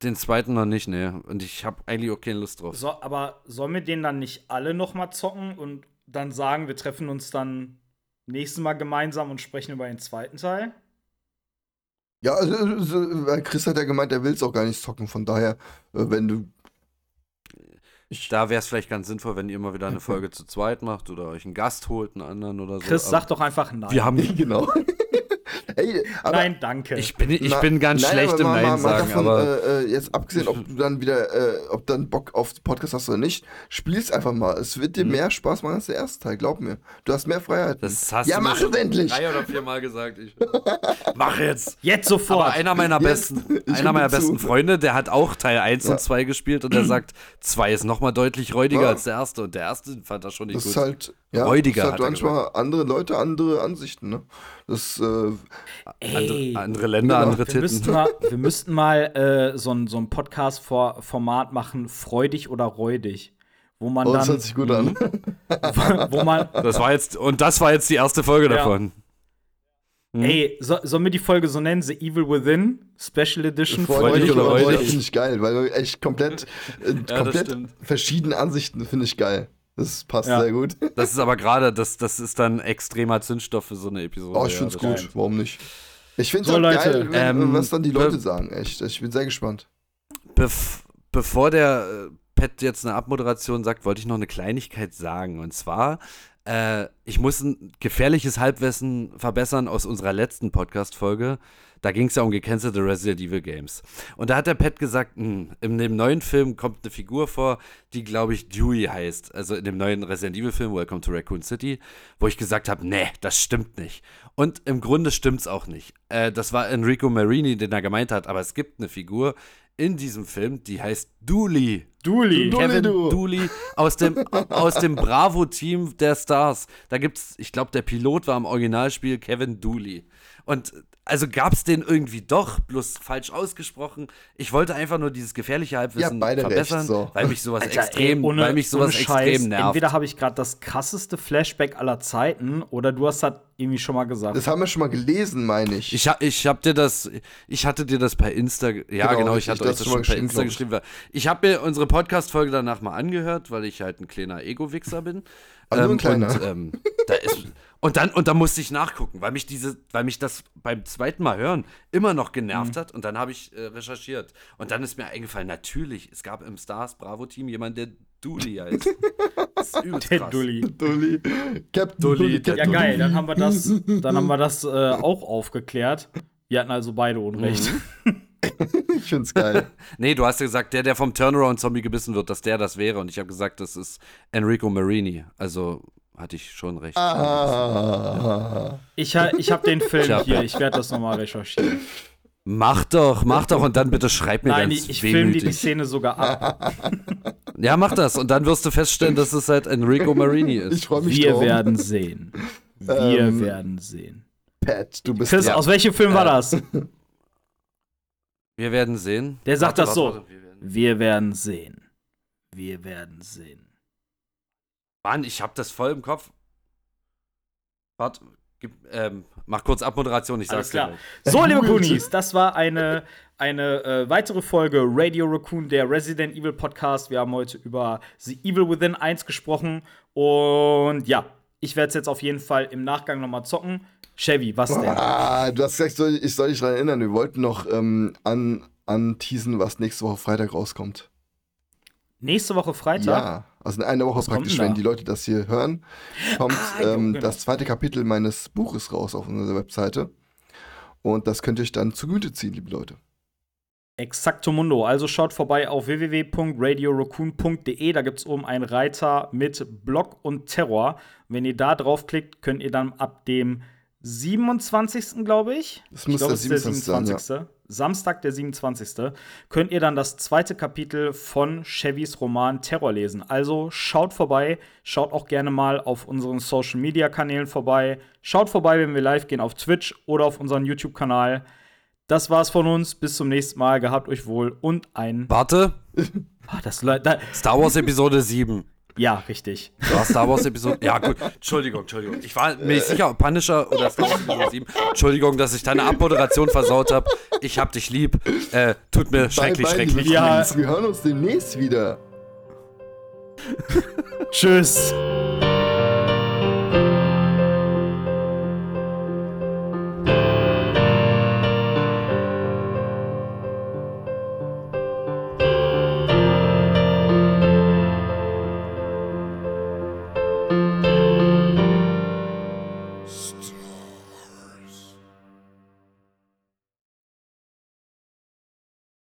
den zweiten noch nicht, ne. Und ich habe eigentlich auch keine Lust drauf. So, aber sollen wir den dann nicht alle noch mal zocken und dann sagen, wir treffen uns dann nächstes Mal gemeinsam und sprechen über den zweiten Teil? Ja, also, also, äh, Chris hat ja gemeint, er will es auch gar nicht zocken, von daher, äh, wenn du. Da wäre es vielleicht ganz sinnvoll, wenn ihr mal wieder eine Folge zu zweit macht oder euch einen Gast holt, einen anderen oder so. Chris, Aber sag doch einfach nein. wir haben. genau. Hey, aber nein, danke. Ich bin, ich Na- bin ganz nein, schlecht aber im mal- Nein mal- mal sagen, davon, aber. Äh, äh, jetzt abgesehen, ob du dann wieder, äh, ob dann Bock auf Podcast hast oder nicht, spiel's einfach mal. Es wird dir Mhm. mehr Spaß machen als der erste Teil, glaub mir. Du hast mehr Freiheit. Das hast ja, du mach es endlich! drei oder viermal gesagt. Ich, mach jetzt! Jetzt sofort. Aber einer meiner Jetzt. besten, Ich einer meiner zu. besten Freunde, der hat auch Teil 1 Ja. und 2 gespielt und der sagt, 2 ist nochmal deutlich räudiger Ja. als der erste und der erste fand er schon nicht Das ist gut. halt, ja, Räudiger, das ist hat halt manchmal andere Leute, andere Ansichten, ne? Das, äh, andere, andere Länder, Genau. andere wir Titten. müssten mal, wir müssten mal äh, so ein, so ein Podcast-Format machen, freudig oder räudig. Wo man oh, das dann, hört sich gut an. wo man, Das war jetzt, und das war jetzt die erste Folge Ja. davon. Mhm. ey, so, sollen wir die Folge so nennen? The Evil Within, Special Edition, Freudig oder räudig? Finde ich geil, weil wir echt komplett, äh, das komplett verschiedene Ansichten finde ich geil. Das passt Ja. sehr gut. Das ist aber gerade, das, das ist dann extremer Zündstoff für so eine Episode. Oh, ich ja, finde es das gut. stimmt. Warum nicht? Ich finde es So, Leute, geil, wenn, ähm, was dann die Leute sagen. Echt. Ich bin sehr gespannt. Bef bevor der äh, Pat jetzt eine Abmoderation sagt, wollte ich noch eine Kleinigkeit sagen. Und zwar, äh, ich muss ein gefährliches Halbwissen verbessern aus unserer letzten Podcast-Folge. Da ging es ja um gecancelte Resident Evil Games. Und da hat der Pat gesagt, hm, in dem neuen Film kommt eine Figur vor, die, glaube ich, Dewey heißt. Also in dem neuen Resident Evil-Film, Welcome to Raccoon City, wo ich gesagt habe, nee, das stimmt nicht. Und im Grunde stimmt's auch nicht. Äh, das war Enrico Marini, den er gemeint hat, aber es gibt eine Figur in diesem Film, die heißt Dooley. Dooley. Dooley, Kevin du. Dooley aus dem, aus dem Bravo-Team der Stars. Da gibt's, ich glaube, der Pilot war im Originalspiel Kevin Dooley. Und also gab's den irgendwie doch, bloß falsch ausgesprochen. Ich wollte einfach nur dieses gefährliche Halbwissen Ja, beide verbessern, recht, so. weil mich sowas Alter, extrem, ey, ohne, weil mich sowas extrem nervt. Entweder habe ich gerade das krasseste Flashback aller Zeiten oder du hast das irgendwie schon mal gesagt. Das haben wir schon mal gelesen, meine ich. Ich, ich hab dir das, ich hatte dir das per Insta, ja Genau, genau, ich hatte das euch das du schon mal per geschrieben, Insta geschrieben. Ich habe mir unsere Podcast-Folge danach mal angehört, weil ich halt ein kleiner Ego-Wichser bin. Ah, nur ein kleiner. Und, ähm, da ist, und, dann, und dann musste ich nachgucken, weil mich, diese, weil mich das beim zweiten Mal hören immer noch Mhm. genervt hat. Und dann habe ich äh, recherchiert. Und dann ist mir eingefallen, natürlich, es gab im Stars Bravo-Team jemanden, der Dooley heißt. Das ist übelst Der krass. Dooley. Dulli. Captain Dulli, Dulli. Ja, geil, Dulli. dann haben wir das, dann haben wir das äh, auch aufgeklärt. Wir hatten also beide Unrecht. Mhm. Ich find's geil. Nee, du hast ja gesagt, der, der vom Turnaround-Zombie gebissen wird, dass der das wäre. Und ich habe gesagt, das ist Enrico Marini. Also hatte ich schon recht. Ah. Ich, ha- ich habe den Film Tja. hier, ich werde das nochmal recherchieren. Mach doch, mach doch und dann bitte schreib mir Nein, ganz ich, ich filme dir die. Szene sogar ab. Ja, mach das und dann wirst du feststellen, dass es halt Enrico Marini ist. Ich freue mich Wir drauf. werden sehen. Wir Ähm, werden sehen. Pat, du bist Chris, ja. aus welchem Film war das? Wir werden sehen. Der sagt Warte, das so. warte, wir werden- Wir werden sehen. Wir werden sehen. Mann, ich hab das voll im Kopf. Warte, Gib, ähm, mach kurz Abmoderation, ich sag's dir klar. gleich. So, liebe Kunis, das war eine, eine äh, weitere Folge Radio Raccoon, der Resident Evil Podcast. Wir haben heute über The Evil Within 1 gesprochen. Und ja, ich werde es jetzt auf jeden Fall im Nachgang nochmal zocken. Chevy, was denn? Ah, du hast gesagt, ich soll, ich soll dich daran erinnern. Wir wollten noch ähm, an, anteasen, was nächste Woche Freitag rauskommt. Nächste Woche Freitag? Ja, also in einer Woche Was praktisch, wenn die Leute das hier hören, kommt Ah, ähm, genau. das zweite Kapitel meines Buches raus auf unserer Webseite. Und das könnt ihr euch dann zu Gemüte ziehen, liebe Leute. Exacto Mundo. Also schaut vorbei auf www.radioraccoon.de. Da gibt es oben einen Reiter mit Block und Terror. Wenn ihr da draufklickt, könnt ihr dann ab dem 27. glaube ich. Das ich muss glaube, der es ist der 27. 27. Samstag, der 27. Könnt ihr dann das zweite Kapitel von Chevys Roman Terror lesen. Also schaut vorbei, schaut auch gerne mal auf unseren Social Media Kanälen vorbei. Schaut vorbei, wenn wir live gehen auf Twitch oder auf unseren YouTube-Kanal. Das war's von uns. Bis zum nächsten Mal. Gehabt euch wohl und ein. Warte, Ah, das, da, Star Wars Episode 7. ja, richtig. War Star Wars Episode. Ja, gut. Entschuldigung, Entschuldigung. Ich war mir nicht sicher, ob Punisher oder Star Wars Episode 7. Entschuldigung, dass ich deine Abmoderation versaut habe. Ich hab dich lieb. Äh, tut mir schrecklich, bye, schrecklich. Ja. Wir hören uns demnächst wieder. Tschüss.